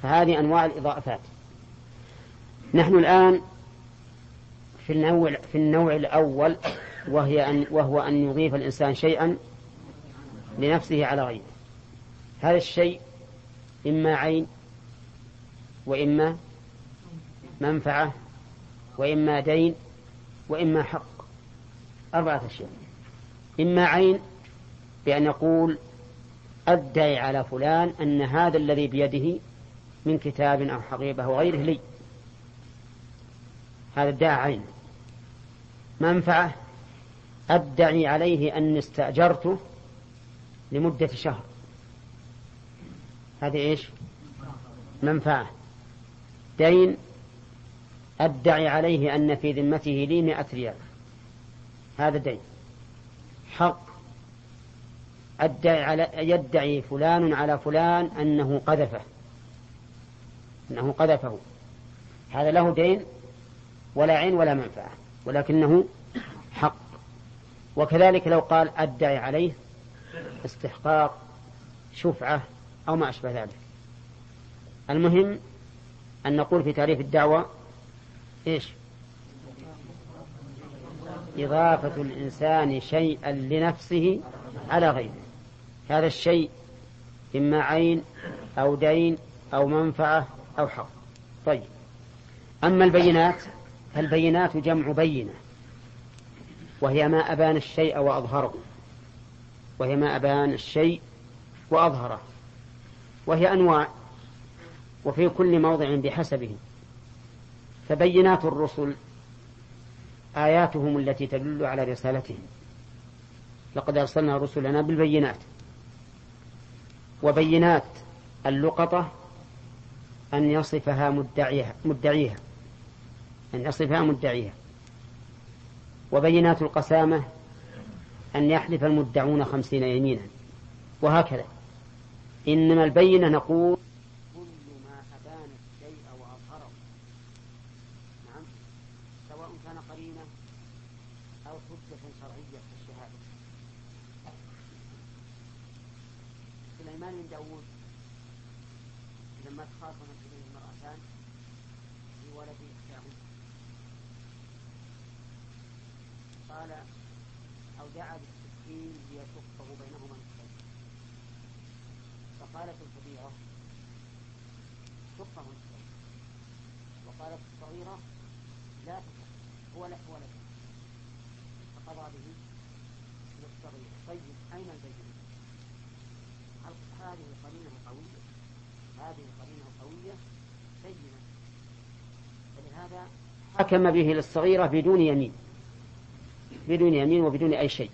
فهذه أنواع الإضافات نحن الآن في النوع في النوع الأول وهي أن وهو أن يضيف الإنسان شيئا لنفسه على غيره. هذا الشيء إما عين وإما منفعة وإما دين وإما حق. أربعة أشياء. إما عين بأن يقول أدعي على فلان أن هذا الذي بيده من كتاب أو حقيبة أو غيره لي. هذا ادعى عين. منفعة أدعي عليه أني استأجرته لمدة شهر. هذه إيش؟ منفعة. دين أدعي عليه أن في ذمته لي مئة ريال. هذا دين. حق أدعي على يدعي فلان على فلان أنه قذفه. أنه قذفه هذا له دين ولا عين ولا منفعة ولكنه حق. وكذلك لو قال أدعي عليه استحقاق شفعة أو ما أشبه ذلك. المهم أن نقول في تعريف الدعوة إيش؟ إضافة الإنسان شيئا لنفسه على غيره. هذا الشيء إما عين أو دين أو منفعة أو حق طيب. أما البينات فالبينات جمع بينة. وهي ما أبان الشيء وأظهره. وهي ما أبان الشيء وأظهره. وهي أنواع. وفي كل موضع بحسبه. فبينات الرسل آياتهم التي تدل على رسالتهم. لقد أرسلنا رسلنا بالبينات. وبينات اللقطة أن يصفها مدعيها مدعيها. أن يصفها مدعيها. وبينات القسامة أن يحلف المدعون خمسين يمينا. وهكذا. إنما البينة نقول كل ما أبان الشيء وأظهره. نعم. سواء كان قرينة أو حجة شرعية في الشهادة. سليمان بن داود لما تخاصمت إليه المرأتان في ولد إحداهما قال أو دعا بالسكين ليشقه بينهما نصفين. فقالت الكبيرة شقه نصفين. وقالت الصغيرة لا تشق هو لك ولد فقضى به للصغير. طيب أين البينة؟ هذه قرينة قوية؟ هذه قرينة قوية؟ بينة فلهذا حكم به للصغيرة بدون يمين. بدون يمين وبدون أي شيء.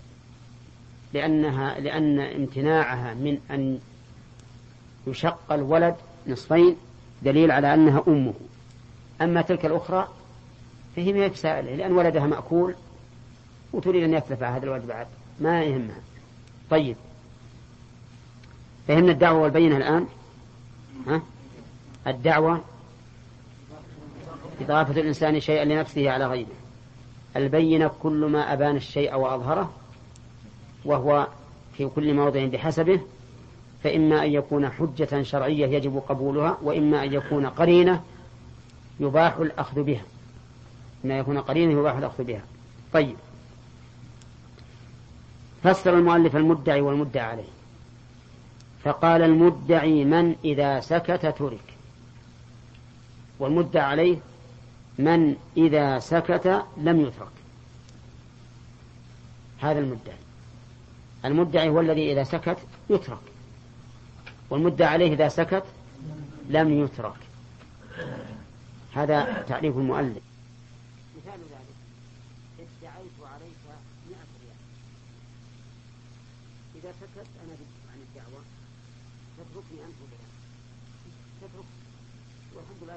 لأنها لأن امتناعها من أن يشق الولد نصفين دليل على أنها أمه. أما تلك الأخرى فهي ما بسائلة لأن ولدها مأكول وتريد أن يتلف هذا الولد بعد. ما يهمها. طيب. فهمنا الدعوة والبينة الآن؟ ها؟ الدعوة إضافة الإنسان شيئا لنفسه على غيره. البينة كل ما أبان الشيء وأظهره وهو في كل موضع بحسبه فإما أن يكون حجة شرعية يجب قبولها وإما أن يكون قرينة يباح الأخذ بها. إما يكون قرينة يباح الأخذ بها. طيب. فسر المؤلف المدعي والمدعى عليه. فقال المدعي من إذا سكت ترك. والمدعى عليه من إذا سكت لم يترك. هذا المدعي. المدعي هو الذي إذا سكت يترك. والمدعى عليه إذا سكت لم يترك. هذا تعريف المؤلف. مثال ذلك. ادعيت عليك مئة ريال. إذا سكت أنا عن الدعوة. تتركني أنت وبيان تترك. والحمد لله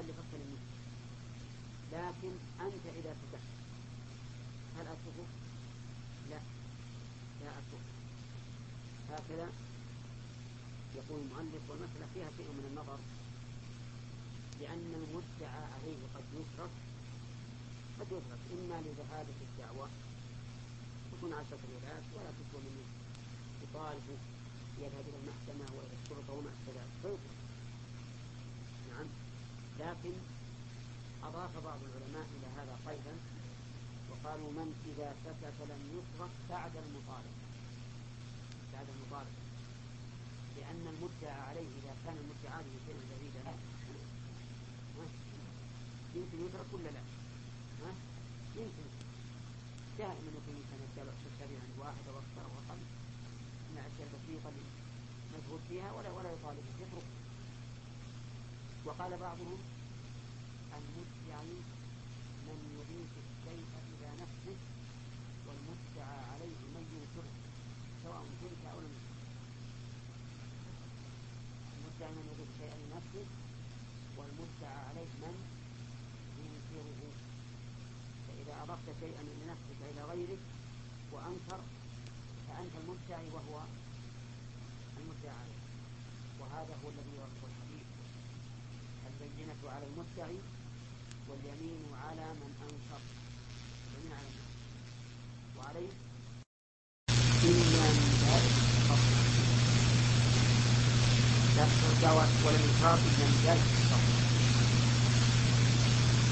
لكن أنت إذا سكت هل أتركك؟ لا لا أترك هكذا يقول المؤلف والمسألة فيها شيء من النظر لأن المدعى عليه قد يترك قد يترك إما لذهابة الدعوة تكون عشرة ريالات ولا تسوى منه. يطالب يذهب إلى المحكمة وإلى الشرطة وما أشبه ذلك. نعم. لكن أضاف بعض العلماء إلى هذا قيدا وقالوا من إذا سكت لم يترك بعد المطالبة بعد المطالبة لأن المدعى عليه إذا كان المدعى عليه شيئا جديدا يمكن يترك ولا لا؟ ها؟ يمكن. دائما يكون الإنسان يشتري عند واحد أو أكثر أو أقل. من الأشياء البسيطة اللي مجهود فيها ولا ولا يطالب. يترك. وقال بعضهم المدعي من يضيف الشيء إلى نفسه والمدعى عليه من ينكره سواء ترك أو لم المدعي من يضيف شيئا لنفسه والمدعى عليه من ينكره. فإذا أضفت شيئا لنفسك إلى غيرك وأنكر فأنت المدعي وهو المدعى عليه. وهذا هو الذي يوافق الحديث. البينة على المدعي واليمين على من أنكر. اليمين على من وعليه إلا من ذلك لا الدعوة ولا الإنكار إلا من ذلك التصرف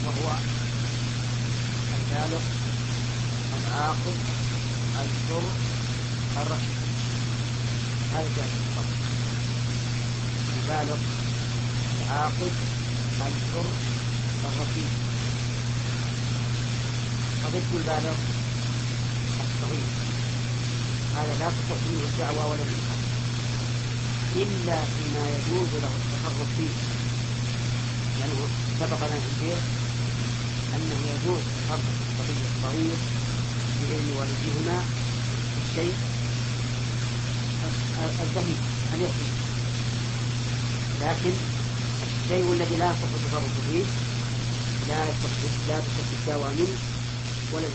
وهو البالغ العاقل الحر الرشيد هذا ذلك التصرف البالغ العاقل الحر الرشيد وضد البالغ الصغير هذا لا فيه الدعوة ولا الإنكار إلا فيما يجوز له التصرف فيه. لأنه سبق لنا في أنه يجوز تصرف الصبي الصغير بإذن والديهما الشيء الزهيد اليسير لكن الشيء الذي لا يصح التصرف فيه لا لا تصح الدعوة منه ولا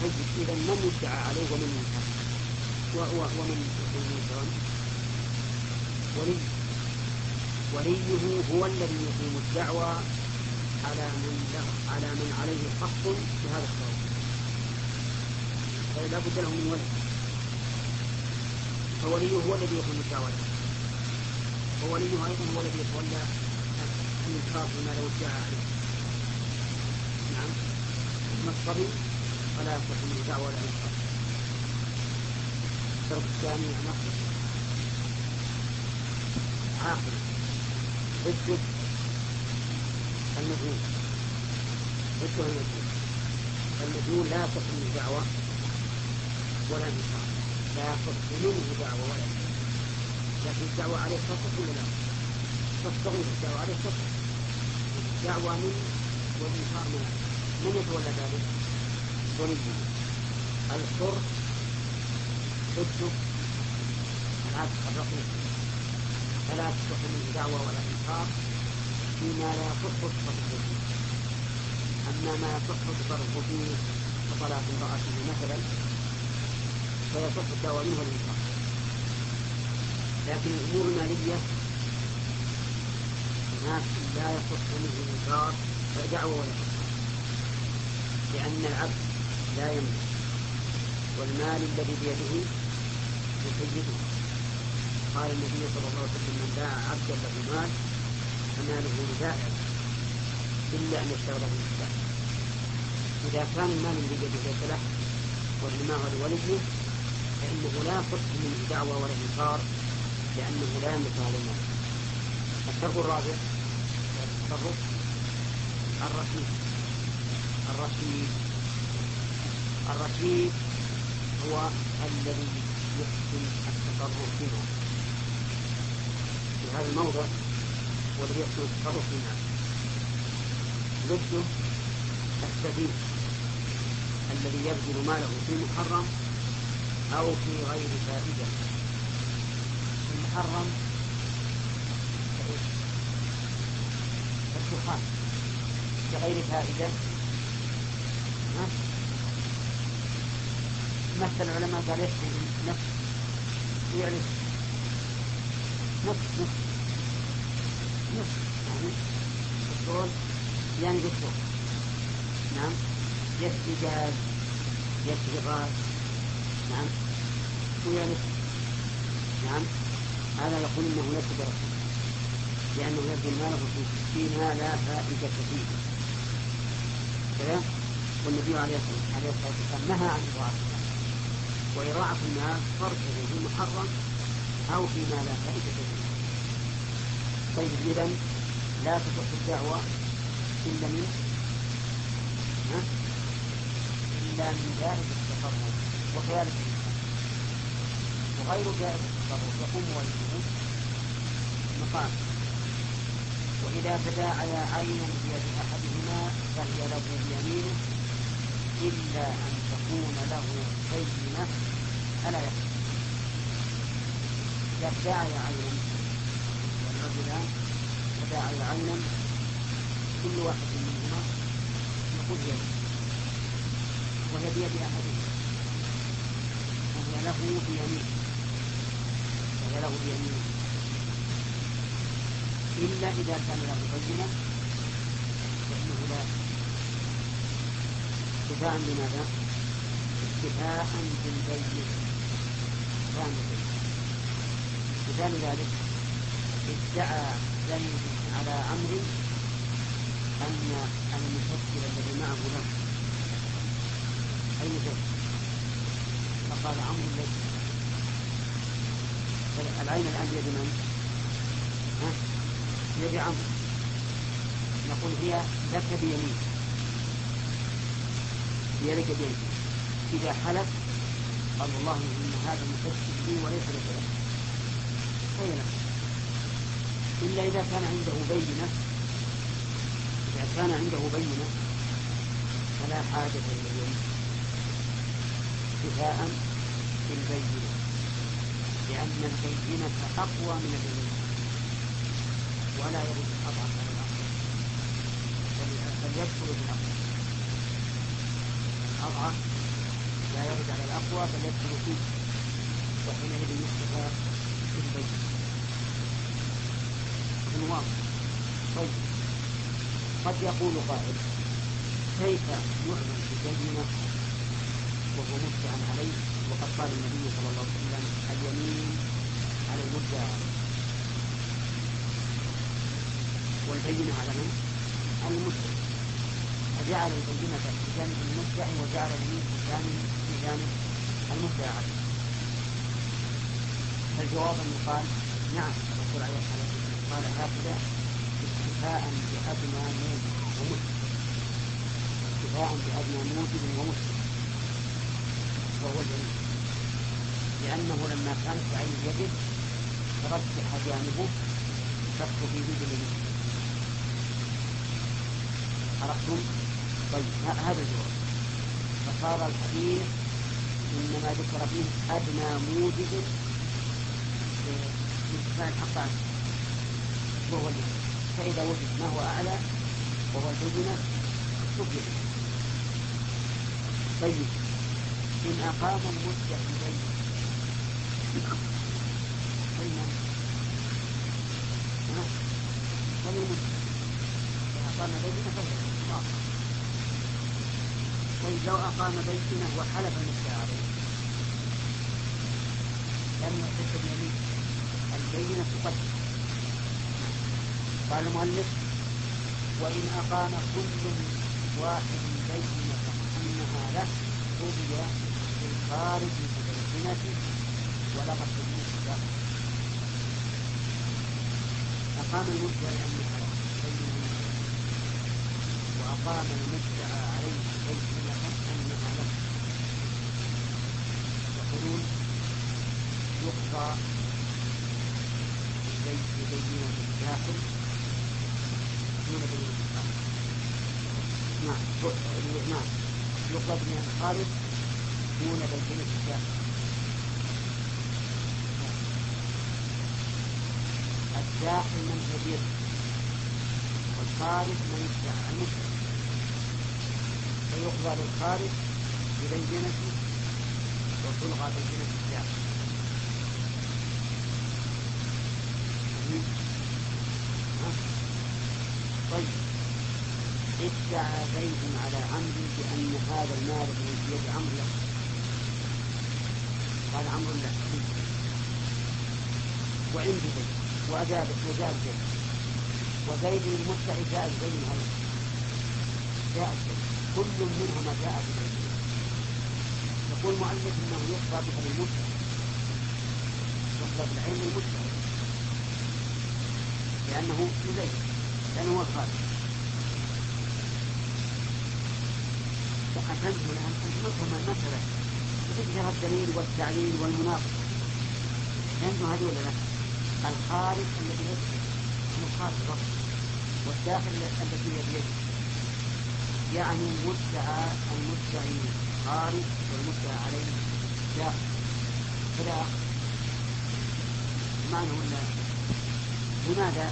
طيب إذا من يدعى عليه ومن ينكر ومن ينكر ولي وليه هو الذي يقيم الدعوى على من على من عليه حق بهذا الصواب فلا بد له من ولي. فوليه هو الذي يقيم الدعوة ووليه أيضا هو الذي يتولى الإنكار بما لو ادعى عليه نعم. أما الصبي فلا يصح من دعوة ولا إنكار الشرط الثاني نقص. عاقل. ضده المجنون ضده المجنون المجنون لا يصح منه دعوة ولا إنكار لا يصح منه دعوة ولا إنكار لكن الدعوة عليه تصح ولا لا؟ تصغير الدعوة عليه تصح دعوة منه والإنكار منه من يتولى ذلك؟ وليه الحر. ضد العبد الرقيق فلا تصح منه دعوة ولا إنكار. فيما لا يصح التصرف فيه أما ما يصح التصرف فيه كطلاق امرأته مثلا. فيصح الدعوة منه والإنكار لكن الأمور المالية هناك لا يصح منه الإنكار دعوة ولا إنكار لأن العبد لا يملك والمال الذي بيده لسيده قال النبي صلى الله عليه وسلم من باع عبدا له مال فماله لبائع إلا أن يشتغل به الإنسان إذا كان المال الذي بيده ليس له والرماء لوليه فإنه لا يصح منه دعوة ولا إنكار لأنه لا يملك هذا المال الشرط الرابع التصرف الرشيد الرشيد الرشيد هو الذي يحسن التصرف فيها في هذا الموضع هو الذي يحسن التصرف فيها ضده السبيل الذي يبذل ماله في محرم أو في غير فائدة. المحرم الدخان. بغير فائدة. مثل العلماء قال يشبه نفس. ويعرف نفس. نفس. نفس. يعني الصول يعني بالصول نعم. يشفي جاز. يشفي غاز. نعم. ويعرف نعم. هذا يقول إنه ليس برسول لأنه يبذل ماله فيما لا فائدة فيه كذا؟ والنبي عليه الصلاة والسلام نهى عن إضاعة المال وإضاعة المال صرفه في محرم أو فيما لا فائدة فيه طيب إذا لا تصح الدعوة إلا من؟ إلا من جائز التصرف وكذلك وغير جائز التصرف يقوم وليه مقام. وإذا تداعيا عينا بيد أحدهما فهي له بيمينه إلا أن تكون له بينة. فلا يقصد إذا تداعي عينا والرجلان تداعي عينا كل واحد منهما يقول يد وهي بيد أحدهما. وهي له بيمين. وهي له بيمين. إلا إذا كان له بينة فإنه لا اكتفاء بماذا؟ اكتفاء بالبين اكتفاء بالبين مثال ذلك ادعى زيد على عمرو أن المفكر الذي معه له أين زيد؟ فقال عمرو ليس العين الآن بيد من؟ بيد عمرو نقول هي لك بيمين. هي لك بيمين. إذا حلف قال والله إن هذا مفسد لي وليس لك له لك إلا إذا كان عنده بينة إذا كان عنده بينة فلا حاجة إلى اليمين كفاء بالبينة. لأن البينة أقوى من اليمين ولا يرد الأضعف على الأقوى بل يدخل في الأقوى الأضعف لا يرد على الأقوى بل يدخل فيه. وحينئذ يكتفى بالبينة واضح طيب. قد يقول قائل كيف يعلم ببينة وهو مدعى عليه؟ وقد قال النبي صلى الله عليه وسلم اليمين على المدعى والبينة على من؟ على المدعي فجعل البينة في جانب المدعي وجعل اليمين في جانب في جانب المدعى عليه فالجواب أن يقال نعم الرسول عليه الصلاة والسلام قال هكذا اكتفاء بأدنى موجب ومسلم. اكتفاء بأدنى موجب ومسلم. وهو الجميل لأنه لما كانت عين يده ترجح جانبه شك في وجود اليمين عرفتم؟ طيب هذا الجواب. فصار الحديث إنما ذكر فيه أدنى موجب لارتفاع الحق عنه وهو اليمين فإذا وجد ما هو أعلى وهو البينة سجل طيب إن أقام المدة بين بين فليمد إن أقام بينة فهو طيب لو أقام بينة وحلف المدة عليه لم يحدث بيمين البينة تقدم قال المؤلف وإن أقام كل واحد بينة أنها له قضي بالخارج ببينته ولقد بالنسبة أقام المدعى بينة. وأقام المدعى عليه بينة أنها له يقولون يقضى بينة الداخل دون الخارج. بينة الداخل الداخل من والخارج من فيقضى للخارج ببينته وتلغى بينة الداخل طيب ادعى زيد على عمرو بأن هذا المال الذي في يد عمرو له. قال عمرو لا. وعنده زيد وأجاب وجاب زيد وزيد المدعي جاء زيد هذا جاء زيد كل منهما جاء بزيد يقول المؤلف إنه يقضى بهذا المدعي يقضى بالعلم المدعي لأنه زيد لأنه هو الخالق فقسمت الآن أنتم المسألة وتذكر الدليل والتعليل والمناقشة هذه ولا لا؟ الخارج الذي الخارج فقط والداخل الذي بيده يعني المدعى المدعي خارج والمدعى عليه داخل فلا معنى ولا لماذا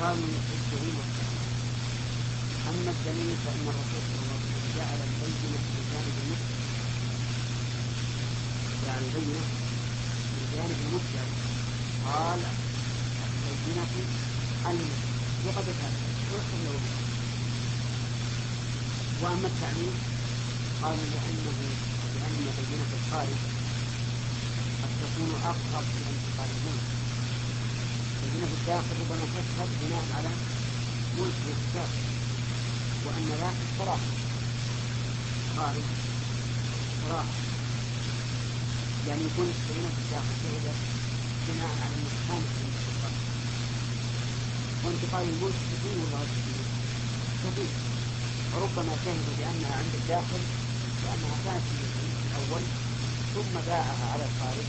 قالوا الدليل والتعليل أما الدليل فإن الرسول صلى الله جعل البينة في جانب جعل البينة في جانب قال البينة المسلم وقد هذا ويحكم له وأما التعليل قالوا لأنه لأن بينة الخارج قد تكون أقرب إلى انتقال الملك البينة في الداخل ربما تشهد بناء على ملك الداخل وأن ذاك صراحة خارج صراحة يعني يكون في الداخل شهد بناء على الانتقال وانتقال الملك كثير ولا كثير وربما شهدوا بأنها عند الداخل لأنها كانت في الأول ثم باعها على الخارج.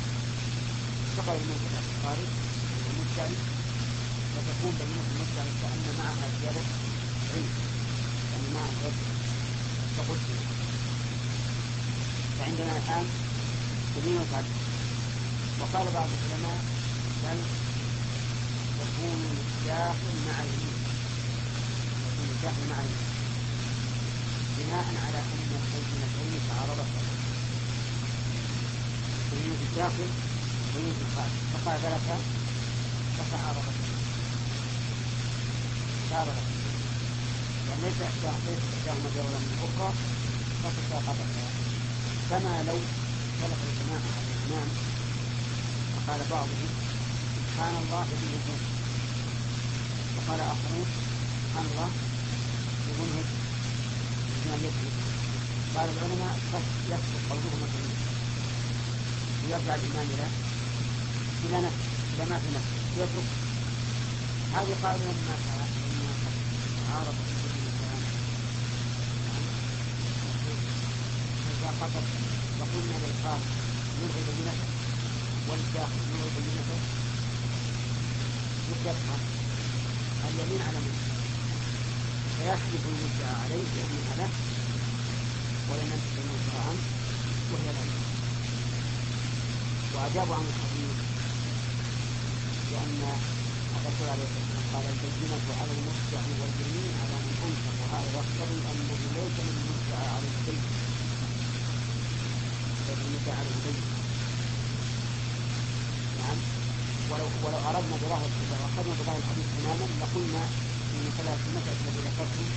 انتقل الملك إلى الخارج المشتري فتكون بينة المشتري كأن معها زيادة عيد. يعني معها زيادة. تقول فعندنا الآن سبيل عدل وقال بعض العلماء بل تكون الداخل مع اليمين تكون الداخل مع اليمين بناء على أن البينتين تعارضتا بين الداخل وبين الخارج فقابلتا فتعارضتا تعارضتا يعني ليس إحداهما جولا من الأخرى فتساقطتا كما لو خلق الجماعة على الإمام فقال بعضهم سبحان الله بمنهج وقال آخرون سبحان الله بمنهج من يكذب قال العلماء قد يسقط قولهما في ويرجع الإمام إلى إلى نفسه إلى ما في نفسه يترك. هذه قاعدة لما لما تعارض الإنسان قصد وقلنا للخاص يرغب بنفسه والداخل يرغب بنفسه يتفهم اليمين على من فيحلف المدعى عليه بأنها له يمسك المدعى عنه وهي له وأجابوا عن الحديث لأن الرسول عليه الصلاة والسلام قال البينة على المدعي واليمين على من أنفق وهذا يقتضي أنه ليس للمدعى على البيت. المدعى على نعم ولو ولو أردنا بظاهر إذا أخذنا بظاهر الحديث تماما لقلنا من ثلاث المسألة التي ذكرته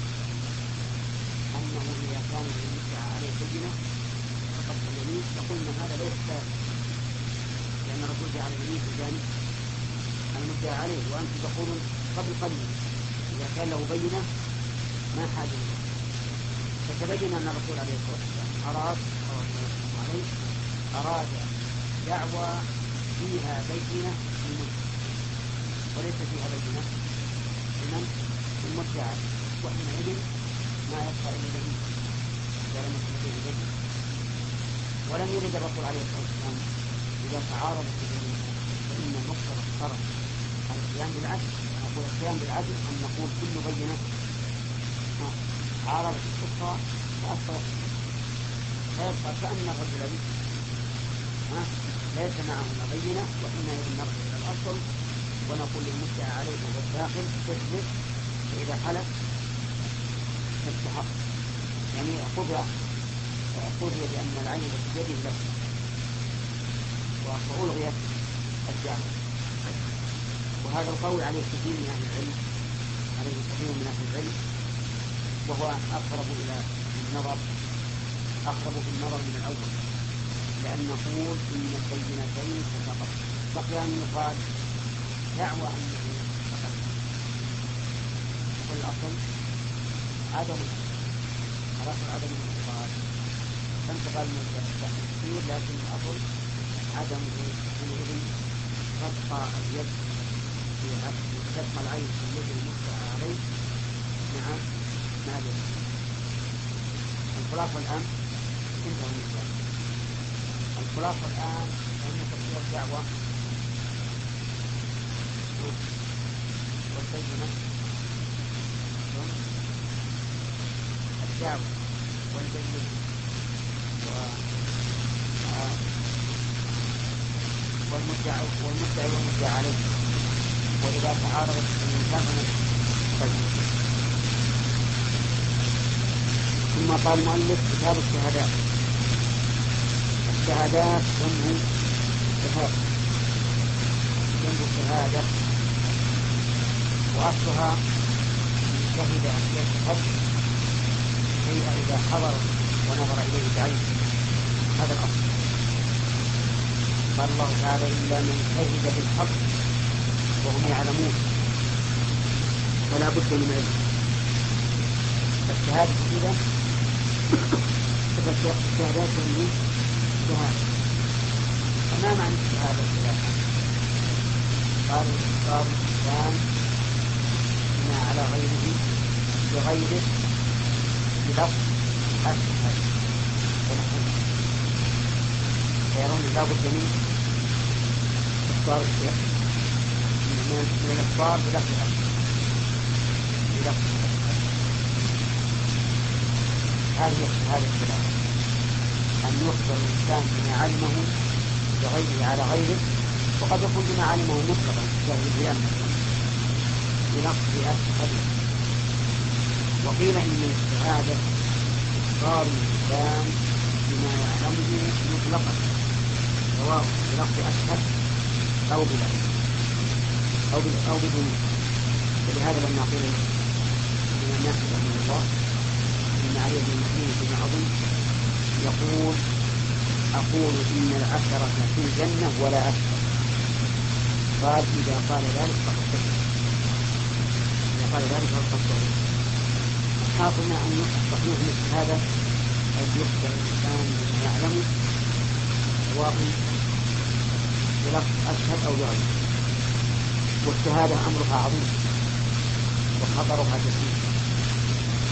أنه إذا كان للمدعى عليه بينة فقد اليمين لقلنا هذا ليس ثلاث لأن الرسول جعل اليمين في جانب المدعى عليه وأنتم تقولون قبل قليل إذا كان له بينة ما حاجة. له فتبين أن الرسول عليه الصلاة والسلام أراد أراد دعوى فيها بينة للمدعى وليس فيها بينة. لمن المدعى وحينئذ ما يبقى إلا اليمين إذا لم يكن فيه بينة ولم يرد الرسول عليه الصلاة والسلام إذا تعارضت اليمين فإن مقتضى الشرع القيام بالعدل. نقول القيام بالعدل أن نقول كل بينة. عارضت الأخرى فأثرت فيبقى كأن الرجلين ليس معهما بينة وحينئذ نرجع إلى الأصل ونقول للمدعى عليه وهو الداخل تثبت فإذا حلف. تستحق يعني خذ خذ بأن العين التي بيده له وألغيت الدعوة وهذا القول عليه كثير من أهل العلم عليه كثير من أهل العلم وهو أقرب إلى النظر. أقرب في النظر من الأول لأن نقول إن البينتين فقط بقي أن يقال دعوى أنه فقط يقول الأصل عدم الأصل عدم الانتقال. فانتقال من التحقيق لكن الأصل عدمه حينئذ تبقى اليد في تبقى العين في اليد المدعى عليه مع مع الخلاصة الآن انتهى المثال الخلاصة الآن أن تفسير الدعوة والبينة الدعوة والبينة والمدعي والمدعي والمدعى عليه وإذا تعارضت الإنسان ثم قال المؤلف كتاب الشهادات الشهادات جمع شهادة جمع شهادة وأصلها شهد أن يشهد شيئا إذا حضر ونظر إليه بعينه هذا الأصل. قال الله تعالى إلا من شهد بالحق وهم يعلمون. فلا بد من علم. الشهادة كذا صفة الشهادات من شهادة فما معنى الشهادة قال قال الإنسان بما على غيره بغيره بلفظ ونحن فيرون بد من إخبار الشيخ من الإخبار بلفظ أشهد بلفظ هذه الخلاف أن يخبر الإنسان بما علمه بغيره على غيره وقد يكون بما علمه مطلقا كشهر القيام بنقص أشهد وقيل إن الشهادة إخبار الإنسان بما يعلمه مطلقا سواء بنقص أشهد أو بلا. أو أو بدون. ولهذا لما قيل لمن يحفظ من الله إن علي بن مسلم بن عظيم يقول أقول إن العشرة في الجنة ولا أكثر قال إذا قال ذلك فقد كفر. إذا قال ذلك فقد كفر. الحاصل أن صحيح مثل هذا أن يخبر الإنسان بما يعلمه سواء بلفظ أشهد أو بغيره والشهادة أمرها عظيم. وخطرها كثير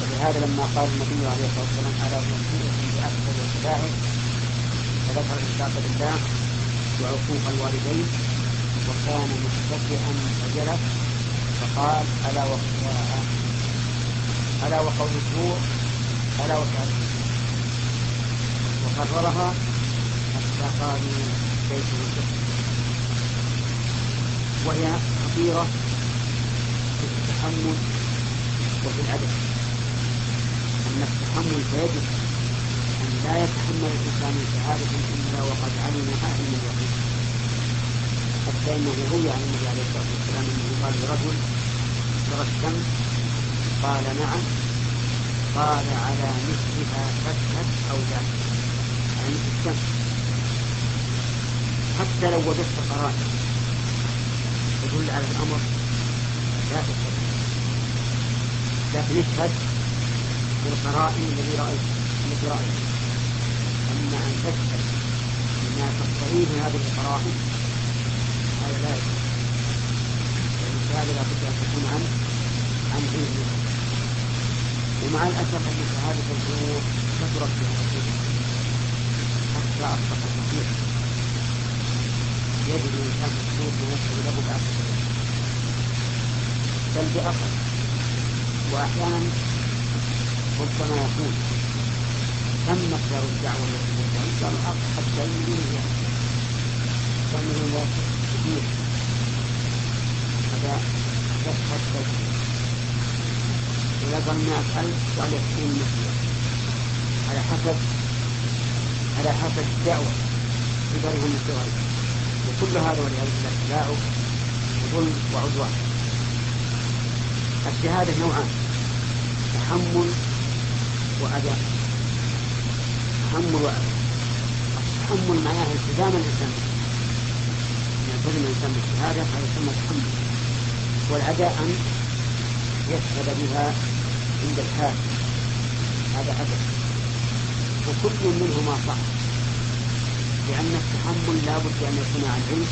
ولهذا لما قال النبي عليه الصلاة والسلام على وصية بأكثر الكبائر فذكر الإشراك بالله وعقوق الوالدين وكان متكئا فجلس فقال ألا وقتها ألا وقول الزور ألا وشهادة وقررها حتى قالوا الكفر وهي خطيرة في التحمل وفي الأدب أما التحمل فيجب أن لا يتحمل الإنسان شهادة إلا وقد علمها علم اليقين. حتى إنه روي عن النبي عليه الصلاة والسلام أنه قال لرجل ترى الشمس. قال نعم. قال على مثلها تشهد أو لا. على مثل الشمس. حتى لو وجدت قرائن تدل على الأمر لا تشهد. لكن اشهد بالقرائن الذي رأيت التي رأيت. أما أن تشهد بما تقتضيه هذه القرائن هذا لا يجوز الشهادة لا بد أن تكون عن عن علم ومع الأسف أن شهادة الزور كثرت في هذا حتى أصبح كثير يجد الإنسان الزور ويشهد له بأكثر بل بأقل وأحيانا ربما يكون. تم مقدار الدعوة التي قلتها كان حتى يريد كان يريد كثير هذا يشهد تشهد إذا قال الناس ألف قال يكفيهم مثله على حسب على حسب الدعوة. كبرهم وصغرهم وكل هذا والعياذ بالله تلاعب وظلم وعدوان. الشهادة نوعان. تحمل وأداء تحمل وأداء التحمل معناه التزام الإنسان يلتزم الإنسان بالشهادة هذا يسمى تحمل. والأداء أن يشهد بها عند الحاكم. هذا أدب وكل منهما صح. لأن التحمل لا بد أن يكون عن علم.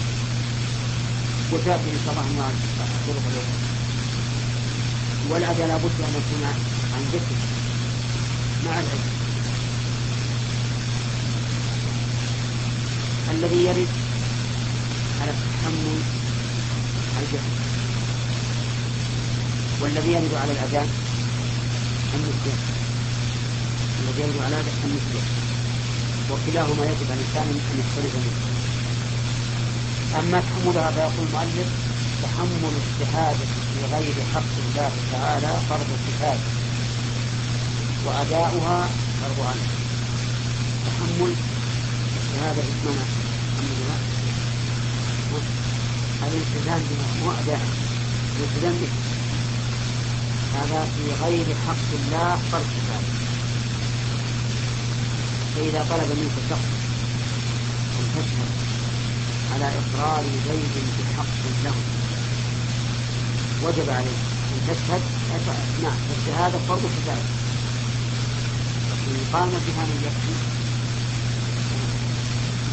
وتأتي إن شاء الله مع طرق الوقت والأداء لا بد أن يكون عن ذكر مع العلم. الذي يرد على التحمل الجهل والذي يرد على الأذان النسيان الذي يرد على النسيان وكلاهما يجب على الإنسان أن يختلف منه. أما تحملها فيقول المؤلف تحمل الشهادة في غير حق الله تعالى فرض كفاية وأداؤها فرض عين تحمل الشهادة اسمها تحملها الالتزام أداء. الالتزام به. هذا في غير حق الله فرض كفاية فإذا طلب منك شخص أن تشهد على إقرار زيد بحق له. وجب عليه أن تشهد. نعم الشهادة فرض كفاية إن قام بها من يكفي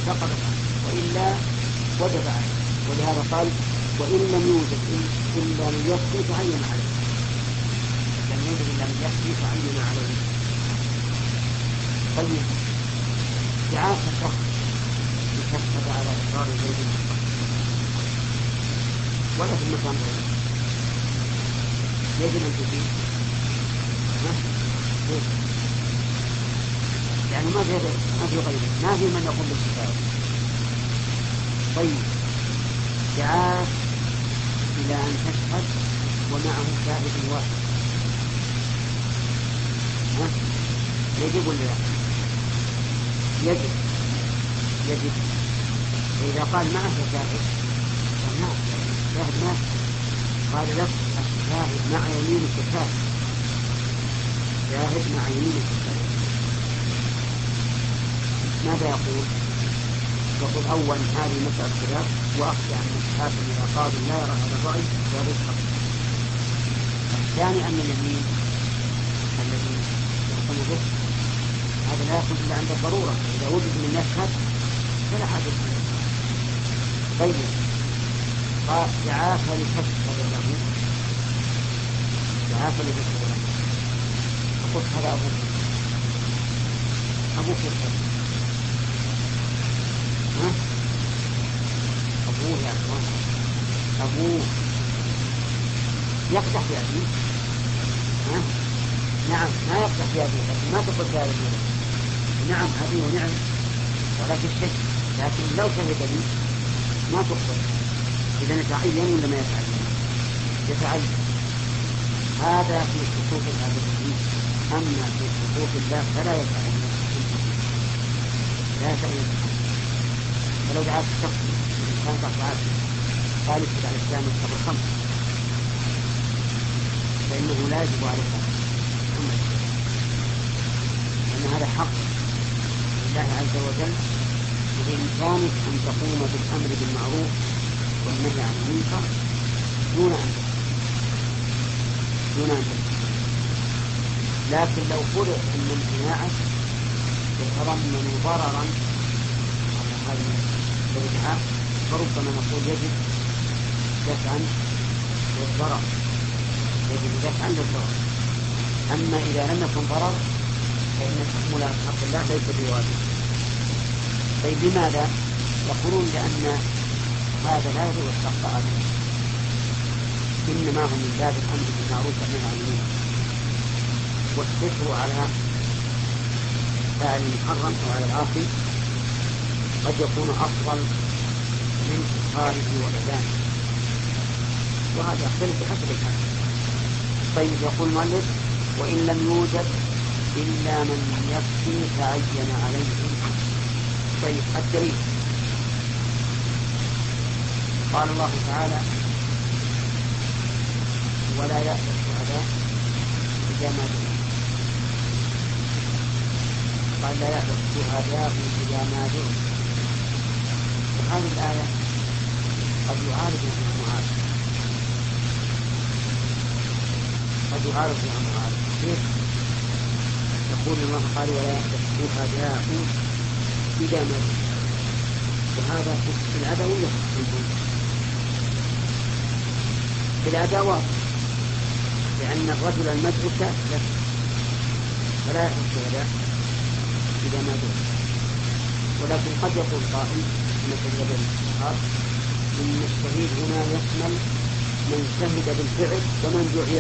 سقطت وإلا وجب عليه ولهذا قال وإن لم يوجد إلا من يكفي تعين عليه. لم يوجد إلا من يكفي تعين عليه. طيب. دعاء الشخص. يشهد على إقرار زيد ولا في المكان غيره يجب أن تجيب. يعني ما في ما في غيره. ما في من يقوم بالكفاية طيب. دعاك إلى أن تشهد ومعه شاهد واحد؟ يجب ولا لا؟ يجب. يجب. فإذا قال معه شاهد قال نعم شاهد ما؟ قال لك الشاهد مع يمينك شاهد. شاهد مع يمينك شاهد. ماذا يقول؟ يقول أولا هذه مسألة خلاف وأخشى أن الحاكم إذا قال لا يرى هذا الرأي الحق. الثاني أن اليمين الذي يحكم به هذا لا يكون إلا عند الضرورة إذا وجد من يشهد فلا حاجة. طيب قال دعاك لتشهد له دعاك لتشهد له فقلت هذا أبوك أبوك ها؟ أبوه يا أخوان أبوه يقدح في أبيه؟ نعم ما يقدح في أبيه لكن ما تقول في هذا نعم أبيه نعم ولكن الشك لكن لو شهد لي ما تقبل إذا يتعين ولا ما يتعين؟ يتعين هذا في حقوق الآدميين أما في حقوق الله فلا يتعين لا يتعين ولو دعاك الشخص كان دعاك قال يكتب على الإسلام قبل خمس. فإنه لا يجب عليك لأن هذا حق لله عز وجل وبإمكانك أن تقوم بالأمر بالمعروف والنهي عن المنكر دون أن دون أن لكن لو فرض أن امتناعك يتضمن ضررا على هذا الإلحاق فربما نقول يجب دفعا للضرر. يجب دفعا للضرر. أما إذا لم يكن ضرر فإن تحمل حق الله ليس بواجب. طيب لماذا؟ يقولون لأن هذا لا يجوز الشق أبدا إنما هو من باب الأمر بالمعروف عن المنكر. والستر على فعل المحرم أو على العاصي. قد يكون أفضل من إظهاره وإعلانه وهذا يختلف بحسب الحال. طيب يقول المؤلف وإن لم يوجد إلا من يكفي تعين عليه. طيب الدليل. قال الله تعالى ولا يأتي الشهداء إذا ما قال لا يأتي الشهداء إذا ما دعوا هذه الآية. قد يعارض فيها معارض قد يعارض فيها معارض كيف؟ يقول الله قال ولا يحدث شهداء إذا ما وهذا في العدوية في العداوات لأن الرجل المدعو كافر فلا الشهداء إذا ما ولكن قد يقول قائل يد الصحاب إن الشهيد هنا يشمل من شهد بالفعل ومن دعي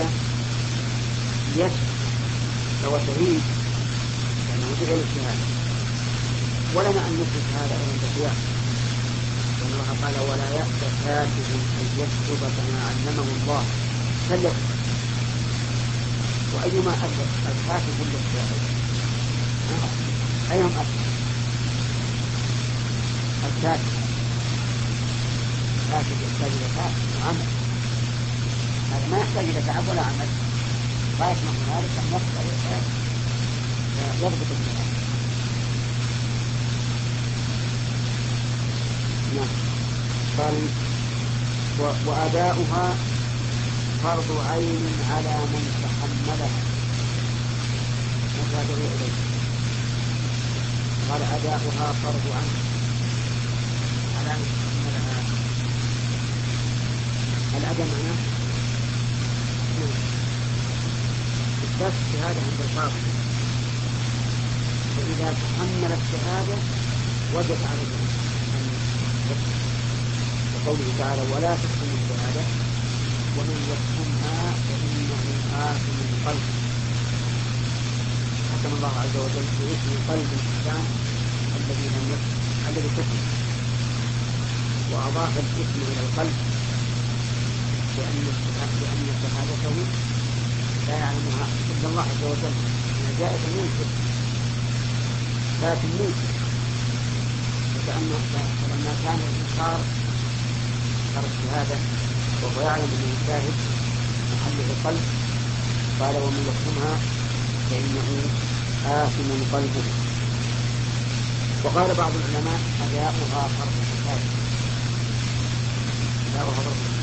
يشهد فهو شهيد لأنه دعي للشهادة ولنا أن نثبت هذا أيضا لأن الله قال ولا يأتى كاتب أن يكتب كما علمه الله فليكتب وأيما أثبت الكاتب للشهادة أيهم أثبت الكاتب الكاتب يحتاج إلى تعب وعمل هذا ما يحتاج إلى تعب ولا عمل. غاية ما ذلك أن يقدر يضبط الكلام نعم. قال وأداؤها فرض عين على من تحملها. دعي إليه. قال أداؤها فرض عين على من تحملها الأداء معناه. إثبات الشهادة عند القاضي فإذا تحمل الشهادة وجب يكتب وقوله تعالى ولا تكتم الشهادة ومن يكتمها فإنه آثم قلبه حكم الله عز وجل باسم قلب الإنسان الذي لم يكتم الذي كتم وأضاف الاسم إلى القلب. لأن لأن شهادته لا يعلمها إلا الله عز وجل جائزة ممكن لكن ممكن وكأن فلما كان الإنكار إنكار الشهادة وهو يعلم أنه شاهد محله القلب قال ومن يكتمها فإنه آثم قلبه وقال بعض العلماء أداؤها فرض كفاية أداؤها فرض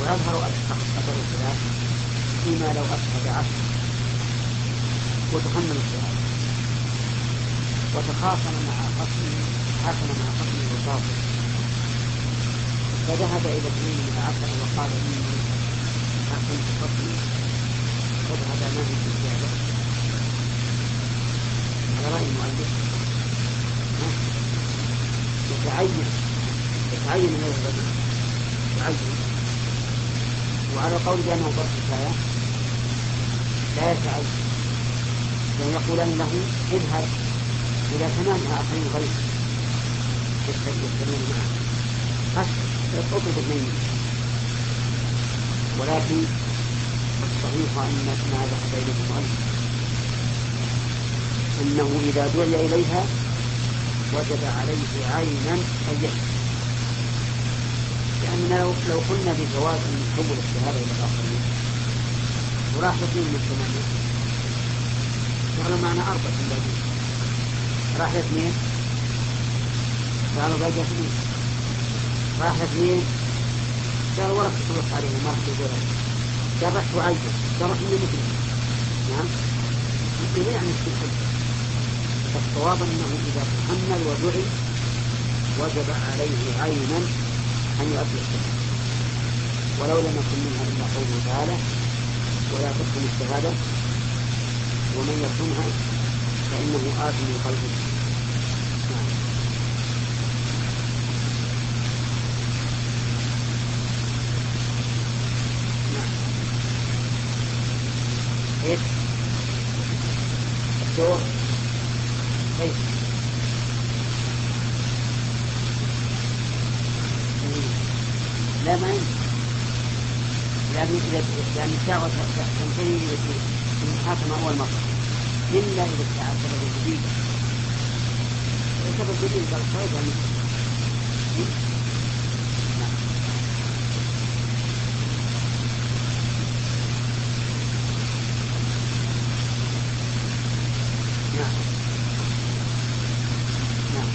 ويظهر أثر الخلاف فيما لو أشهد عشر وتحمل الشهادة وتخاصم مع خصمه حاكم مع خصمه وصافه فذهب إلى اثنين من عشر وقال إني حاكمت خصمي فذهب معه في الشهادة على رأي المؤلف؟ يتعين يتعين أن يذهب يتعين. وعلى قول بأنه فرض كفاية لا يتعين لأن يقولان له اذهب إلى ثمان آخرين غير يشترون معه اطلب اثنين ولكن الصحيح أن ما ذهب إليه المؤلف أنه إذا دعي إليها وجب عليه عينا أن يشهد لأننا لو, قلنا بجواز أن نحول الشهادة إلى الآخرين وراح اثنين من الثمانية. يعني معنى أربعة باقي راح اثنين قالوا باقي اثنين راح اثنين قال ولا تخلص عليهم ما راح تقول قال رحت وعيت قال من مثله نعم؟ مثله يعني استحب فالصواب أنه إذا تحمل ودعي وجب عليه عينا أن يؤدي الشهادة ولو لم يكن منها إلا قوله تعالى ولا تكتم الشهادة ومن يكتمها فإنه آثم قلبه نعم. نعم. إيش؟ الدور كيف؟ لا ما يمكن لأن لأن الدعوة تنتهي المحاكمة أول مرة. إلا إذا ادعى سبب جديد يعني نعم نعم نعم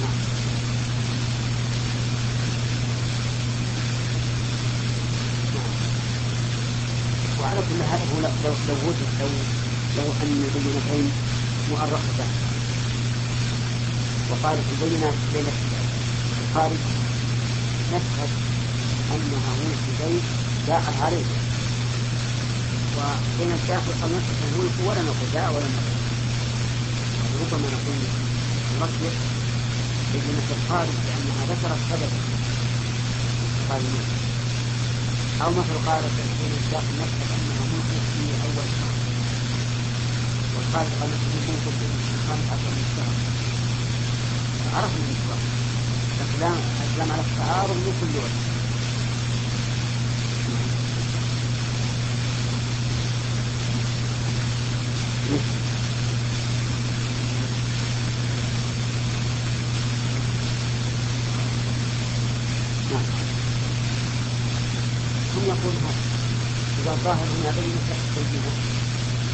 نعم وعلى كل حال هو لو لو وجد لو لو أن البينتين مؤرختان وقالت البينات بين الخارج نشهد أنها ملك بيت داخل عليه وبين الداخل قد نشهد الملك ولا نقول لا ولا نقول. ربما نقول نرجح بينة الخارج لأنها ذكرت سببا قال الملك أو مثل قالت الداخل نشهد أنها في خامس عشر من الشهر عرفنا الإسلام. الكلام الكلام على التعارض من كل وجه. هم يقول هذا إذا ظاهر هنا بين بينة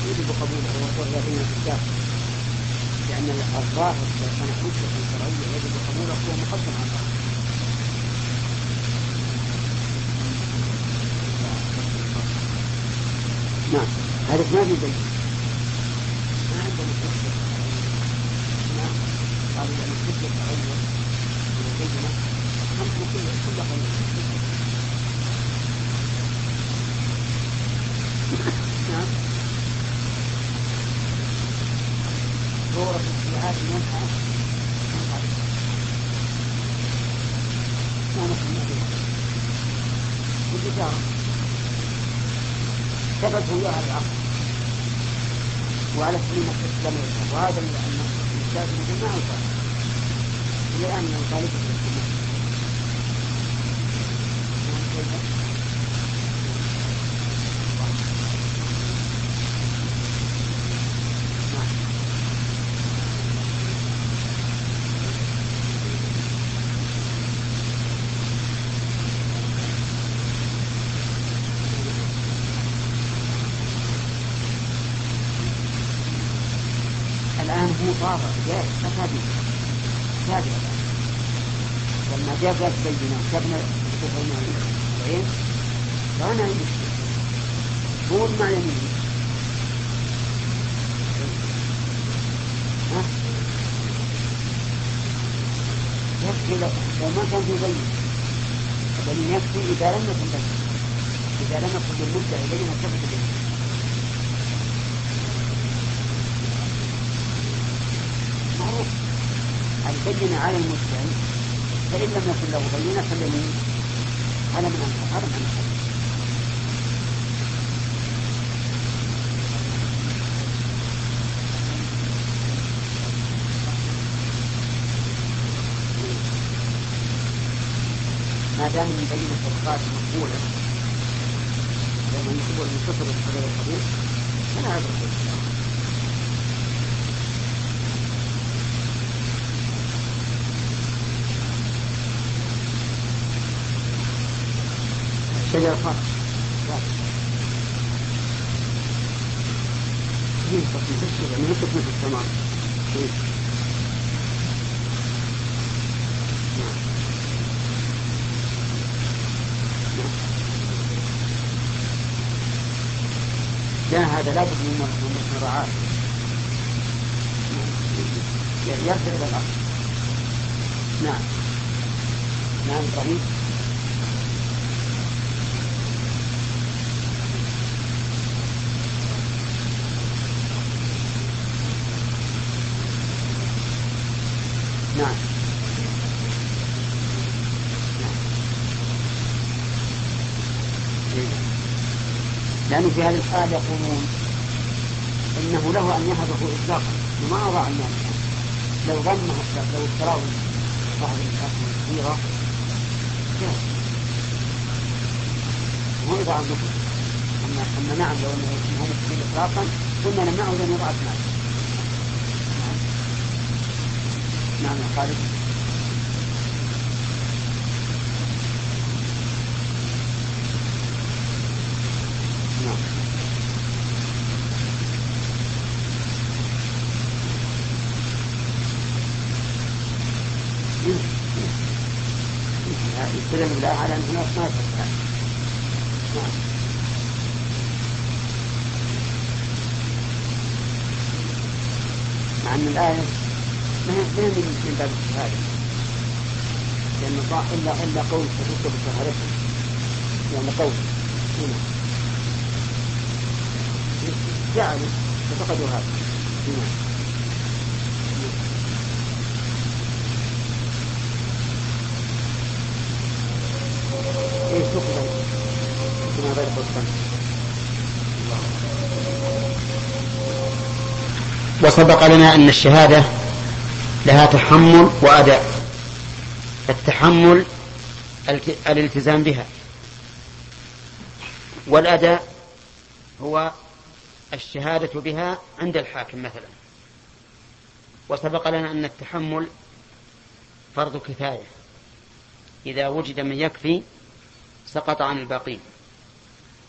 يجب قبوله وهي بين الكتاب لأن الظاهر إذا كان حجة شرعية يجب قبوله هو مقدم على الظاهر نعم هذا ما في دليل ما عندنا حجة نعم قالوا لأن الحجة شرعية وبينة خمس كل كل نعم صورة اجتهاد المنحة ما بها بالإجارة ثبت وياها العقل وعلى وهذا ما إلى الآن يخالفه الإسلام هو طاغى جاء أكاديم كاذب لما جاء جاءت بينة وكتبنا كتبنا العين فأنا عندي هو ما يمين ها؟ يكفي لو ما كان في بين بل يكفي إذا لم يكن بين إذا لم يكن بالمدعي بينة ثبت بينه معروف البينة على المدعي فإن لم يكن له بينة فاليمين على من أنكر على من أنكر ما دام من بين الصدقات مقبولة لأنه يقبل من كثر الصدق القبول فلا عذر في الشجرة خاص من نعم لا هذا من مراعاة. يرجع إلى نعم. نعم إبراهيم نعم. لأنه في هذه الحال يقولون إنه له أن يهبه إطلاقا. وما أضاع المال لو ظن لو اشتراه صاحب الأكل الكبيرة. هو إضاعة النفس أما أما نعم لو أنه مستحيل إطلاقا قلنا نمنعه لأن إضاعة مال نعم نعم خالد نعم يستدل بالله على أن هناك ما نعم مع أن الآية هي من من باب الشهادة. لأن الله إلا إلا قول تفك بشهادته. لأن قول. هنا. جعلوا ففقدوا هذا. هنا. إيش تقبل؟ كما غير قصة وسبق لنا أن الشهادة لها تحمل وأداء. التحمل الت- الالتزام بها. والأداء هو الشهادة بها عند الحاكم مثلا. وسبق لنا أن التحمل فرض كفاية. إذا وجد من يكفي سقط عن الباقين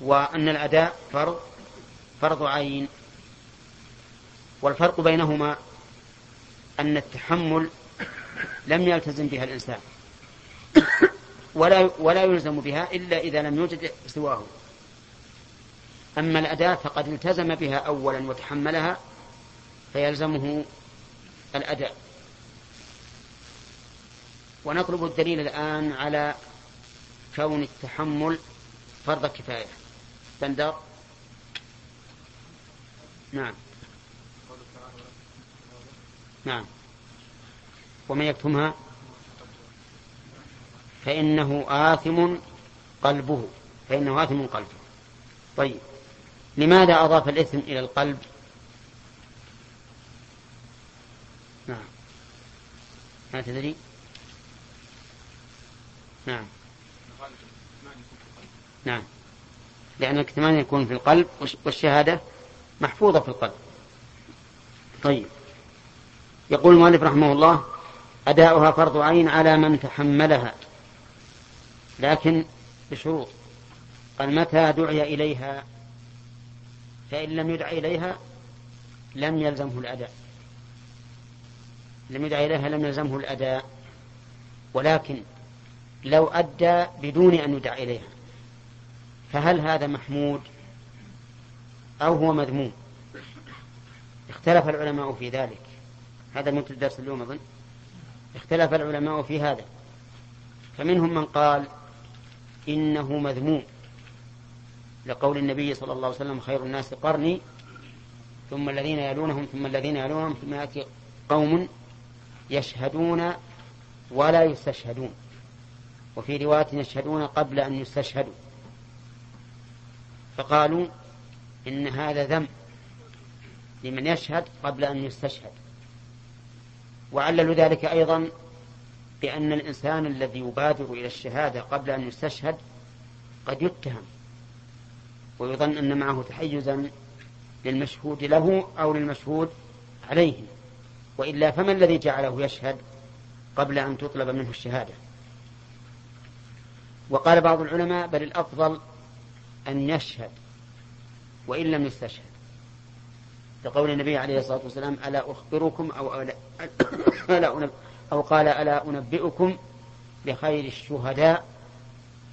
وأن الأداء فرض فرض عين. والفرق بينهما أن التحمل لم يلتزم بها الإنسان. ولا ولا يلزم بها إلا إذا لم يوجد سواه. أما الأداة فقد التزم بها أولا وتحملها فيلزمه الأداء. ونطلب الدليل الآن على كون التحمل فرض كفاية. بندر نعم. نعم. ومن يكتمها؟ فإنه آثم قلبه. فإنه آثم قلبه. طيب. لماذا أضاف الإثم إلى القلب؟ نعم. ما تدري؟ نعم. نعم. لأن الكتمان يكون في القلب والشهادة محفوظة في القلب. طيب. يقول المؤلف رحمه الله أداؤها فرض عين على من تحملها. لكن بشروط. قال متى دعي إليها؟ فإن لم يدع إليها لم يلزمه الأداء. لم يدع إليها لم يلزمه الأداء. ولكن لو أدى بدون أن يدع إليها فهل هذا محمود أو هو مذموم؟ اختلف العلماء في ذلك. هذا من الدرس اليوم أظن. اختلف العلماء في هذا. فمنهم من قال إنه مذموم. لقول النبي صلى الله عليه وسلم خير الناس قرني ثم الذين يلونهم ثم الذين يلونهم ثم يأتي قوم يشهدون ولا يستشهدون. وفي رواية يشهدون قبل أن يستشهدوا. فقالوا إن هذا ذم لمن يشهد قبل أن يستشهد. وعللوا ذلك أيضا بأن الإنسان الذي يبادر إلى الشهادة قبل أن يستشهد قد يتهم ويظن أن معه تحيزا للمشهود له أو للمشهود عليه. وإلا فما الذي جعله يشهد قبل أن تطلب منه الشهادة؟ وقال بعض العلماء بل الأفضل أن يشهد وإن لم يستشهد. لقول النبي عليه الصلاة والسلام ألا أخبركم أو ألا, ألا أو قال ألا أنبئكم بخير الشهداء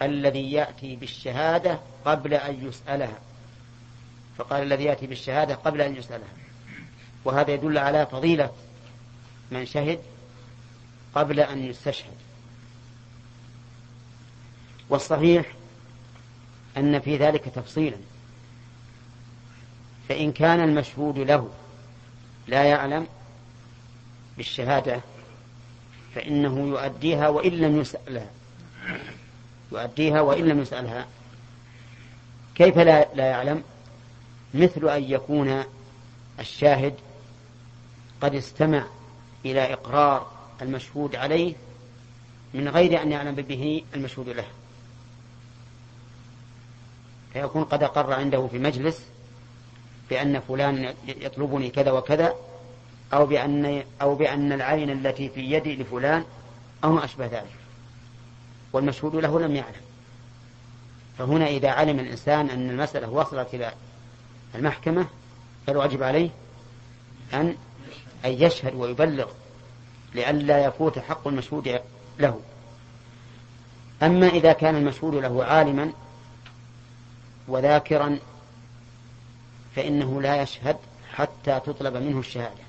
الذي يأتي بالشهادة قبل أن يسألها. فقال الذي يأتي بالشهادة قبل أن يسألها. وهذا يدل على فضيلة من شهد قبل أن يستشهد. والصحيح أن في ذلك تفصيلا. فإن كان المشهود له لا يعلم بالشهادة فإنه يؤديها وإن لم يسألها. يؤديها وإن لم يسألها. كيف لا, لا يعلم؟ مثل أن يكون الشاهد قد استمع إلى إقرار المشهود عليه من غير أن يعلم به المشهود له. فيكون قد أقر عنده في مجلس بأن فلان يطلبني كذا وكذا أو بأن أو بأن العين التي في يدي لفلان أو ما أشبه ذلك. والمشهود له لم يعلم. فهنا إذا علم الإنسان أن المسألة وصلت إلى المحكمة فالواجب عليه أن أن يشهد ويبلغ لئلا يفوت حق المشهود له. أما إذا كان المشهود له عالما وذاكرا فإنه لا يشهد حتى تطلب منه الشهادة.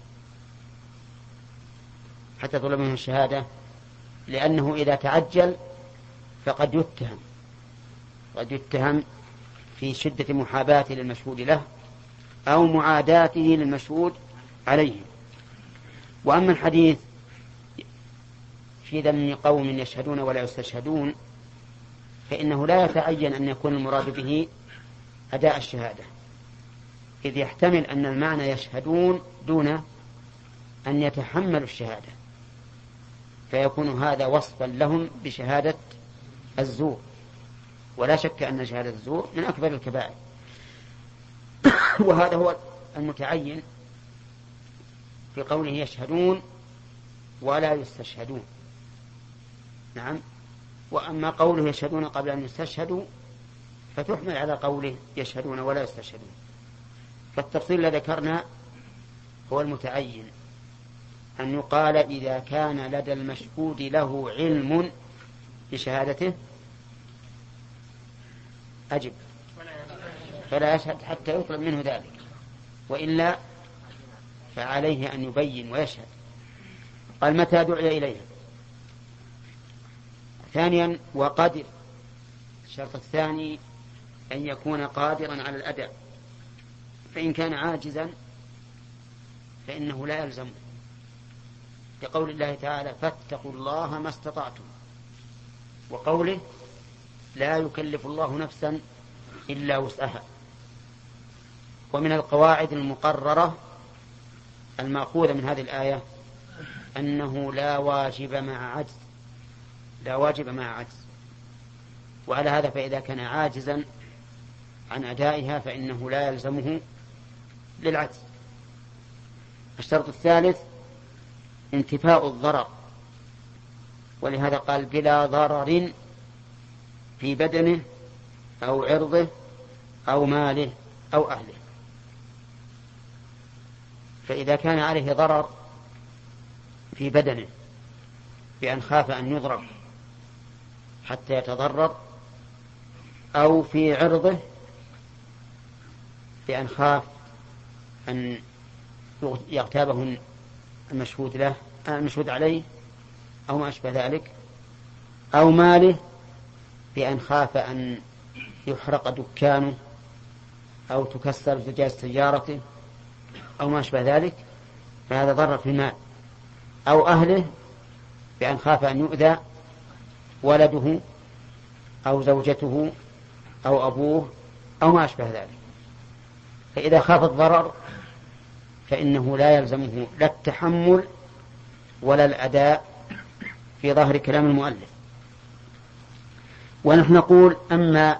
حتى تطلب منه الشهادة لأنه إذا تعجل فقد يتهم. قد يتهم في شدة محاباته للمشهود له أو معاداته للمشهود عليه. وأما الحديث في ذم قوم يشهدون ولا يستشهدون فإنه لا يتعين أن يكون المراد به أداء الشهادة. إذ يحتمل أن المعنى يشهدون دون أن يتحملوا الشهادة. فيكون هذا وصفا لهم بشهادة الزور. ولا شك أن شهادة الزور من أكبر الكبائر. *coughs* وهذا هو المتعين في قوله يشهدون ولا يستشهدون. نعم. وأما قوله يشهدون قبل أن يستشهدوا فتحمل على قوله يشهدون ولا يستشهدون. فالتفصيل الذي ذكرنا هو المتعين. أن يقال إذا كان لدى المشهود له علم بشهادته أجب. فلا يشهد حتى يطلب منه ذلك. وإلا فعليه أن يبين ويشهد. قال متى دعي إليها ثانيا وقدر. الشرط الثاني أن يكون قادرا على الأداء. فإن كان عاجزا فإنه لا يلزم لقول الله تعالى فاتقوا الله ما استطعتم. وقوله لا يكلف الله نفسا إلا وسعها. ومن القواعد المقررة المأخوذة من هذه الآية أنه لا واجب مع عجز. لا واجب مع عجز. وعلى هذا فإذا كان عاجزا عن أدائها فإنه لا يلزمه للعجز. الشرط الثالث انتفاء الضرر. ولهذا قال بلا ضرر في بدنه أو عرضه أو ماله أو أهله. فإذا كان عليه ضرر في بدنه بأن خاف أن يضرب حتى يتضرر أو في عرضه بأن خاف أن يغتابه المشهود له المشهود عليه أو ما أشبه ذلك أو ماله بأن خاف أن يحرق دكانه أو تكسر زجاج سيارته أو ما أشبه ذلك فهذا ضرر في المال. أو أهله بأن خاف أن يؤذى ولده أو زوجته أو أبوه أو ما أشبه ذلك. فإذا خاف الضرر فإنه لا يلزمه لا التحمل ولا الأداء في ظاهر كلام المؤلف. ونحن نقول أما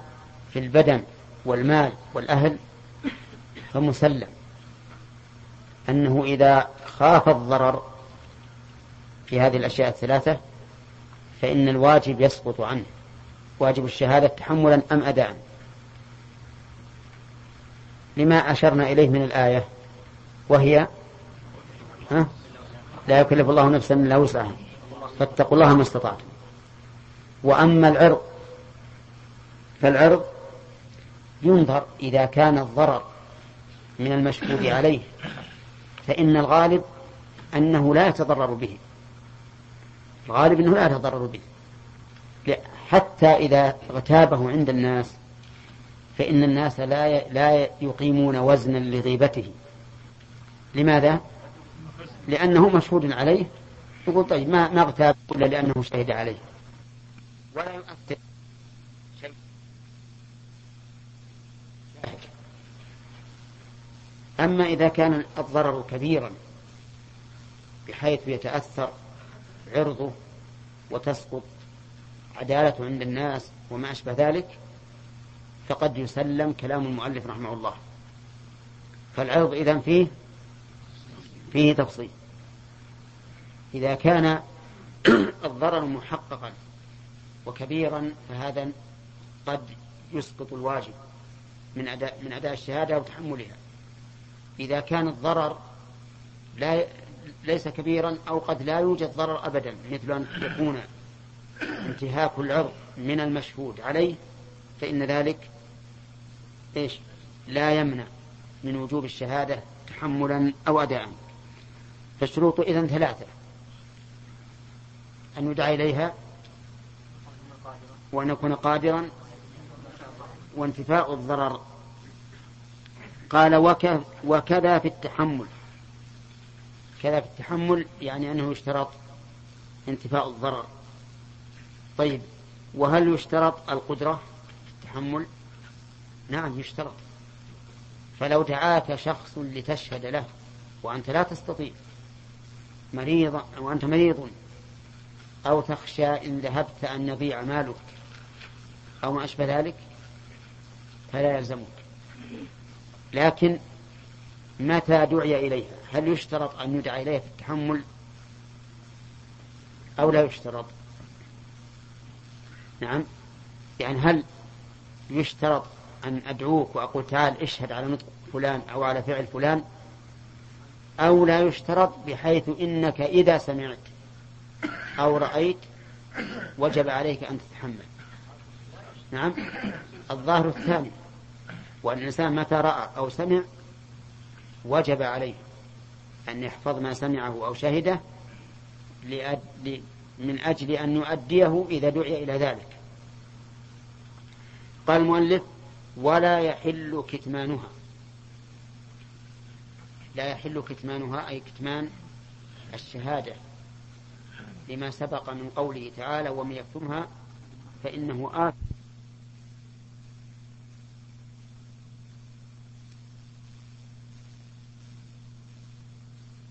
في البدن والمال والأهل فمسلم. أنه إذا خاف الضرر في هذه الأشياء الثلاثة فإن الواجب يسقط عنه. واجب الشهادة تحملا أم أداء. لما أشرنا إليه من الآية وهي ها؟ لا يكلف الله نفسا إلا وسعها. فاتقوا الله ما استطعتم. وأما العرض فالعرض ينظر إذا كان الضرر من المشهود عليه فإن الغالب أنه لا يتضرر به. الغالب أنه لا يتضرر به. حتى إذا اغتابه عند الناس فإن الناس لا لا يقيمون وزنا لغيبته. لماذا؟ لأنه مشهود عليه. يقول طيب ما ما اغتاب إلا لأنه شهد عليه. ولا يؤثر. شيء أما إذا كان الضرر كبيرا بحيث يتأثر عرضه وتسقط عدالته عند الناس وما أشبه ذلك فقد يسلم كلام المؤلف رحمه الله. فالعرض إذا فيه فيه تفصيل إذا كان *clears throat* الضرر محققا وكبيرا فهذا قد يسقط الواجب من أداء من أداء الشهادة وتحملها إذا كان الضرر لا ليس كبيرا أو قد لا يوجد ضرر أبدا مثل أن يكون انتهاك العرض من المشهود عليه فإن ذلك إيش؟ لا يمنع من وجوب الشهادة تحملا أو أداء. فالشروط إذن ثلاثة. أن يدعى إليها وأن يكون قادرا وانتفاء الضرر. قال وكذا في التحمل. كذا في التحمل يعني أنه يشترط انتفاء الضرر. طيب وهل يشترط القدرة في التحمل؟ نعم يشترط. فلو دعاك شخص لتشهد له وأنت لا تستطيع مريض وأنت مريض أو تخشى إن ذهبت أن يضيع مالك أو ما أشبه ذلك فلا يلزمك. لكن متى دعي إليها؟ هل يشترط أن يدعى إليها في التحمل أو لا يشترط؟ نعم. يعني هل يشترط أن أدعوك وأقول تعال اشهد على نطق فلان أو على فعل فلان؟ أو لا يشترط بحيث إنك إذا سمعت أو رأيت وجب عليك أن تتحمل. نعم. الظاهر الثاني وأن الإنسان متى رأى أو سمع وجب عليه أن يحفظ ما سمعه أو شهده. من أجل أن يؤديه إذا دعي إلى ذلك. قال المؤلف ولا يحل كتمانها. لا يحل كتمانها أي كتمان الشهادة. لما سبق من قوله تعالى ومن يكتمها فإنه آثم.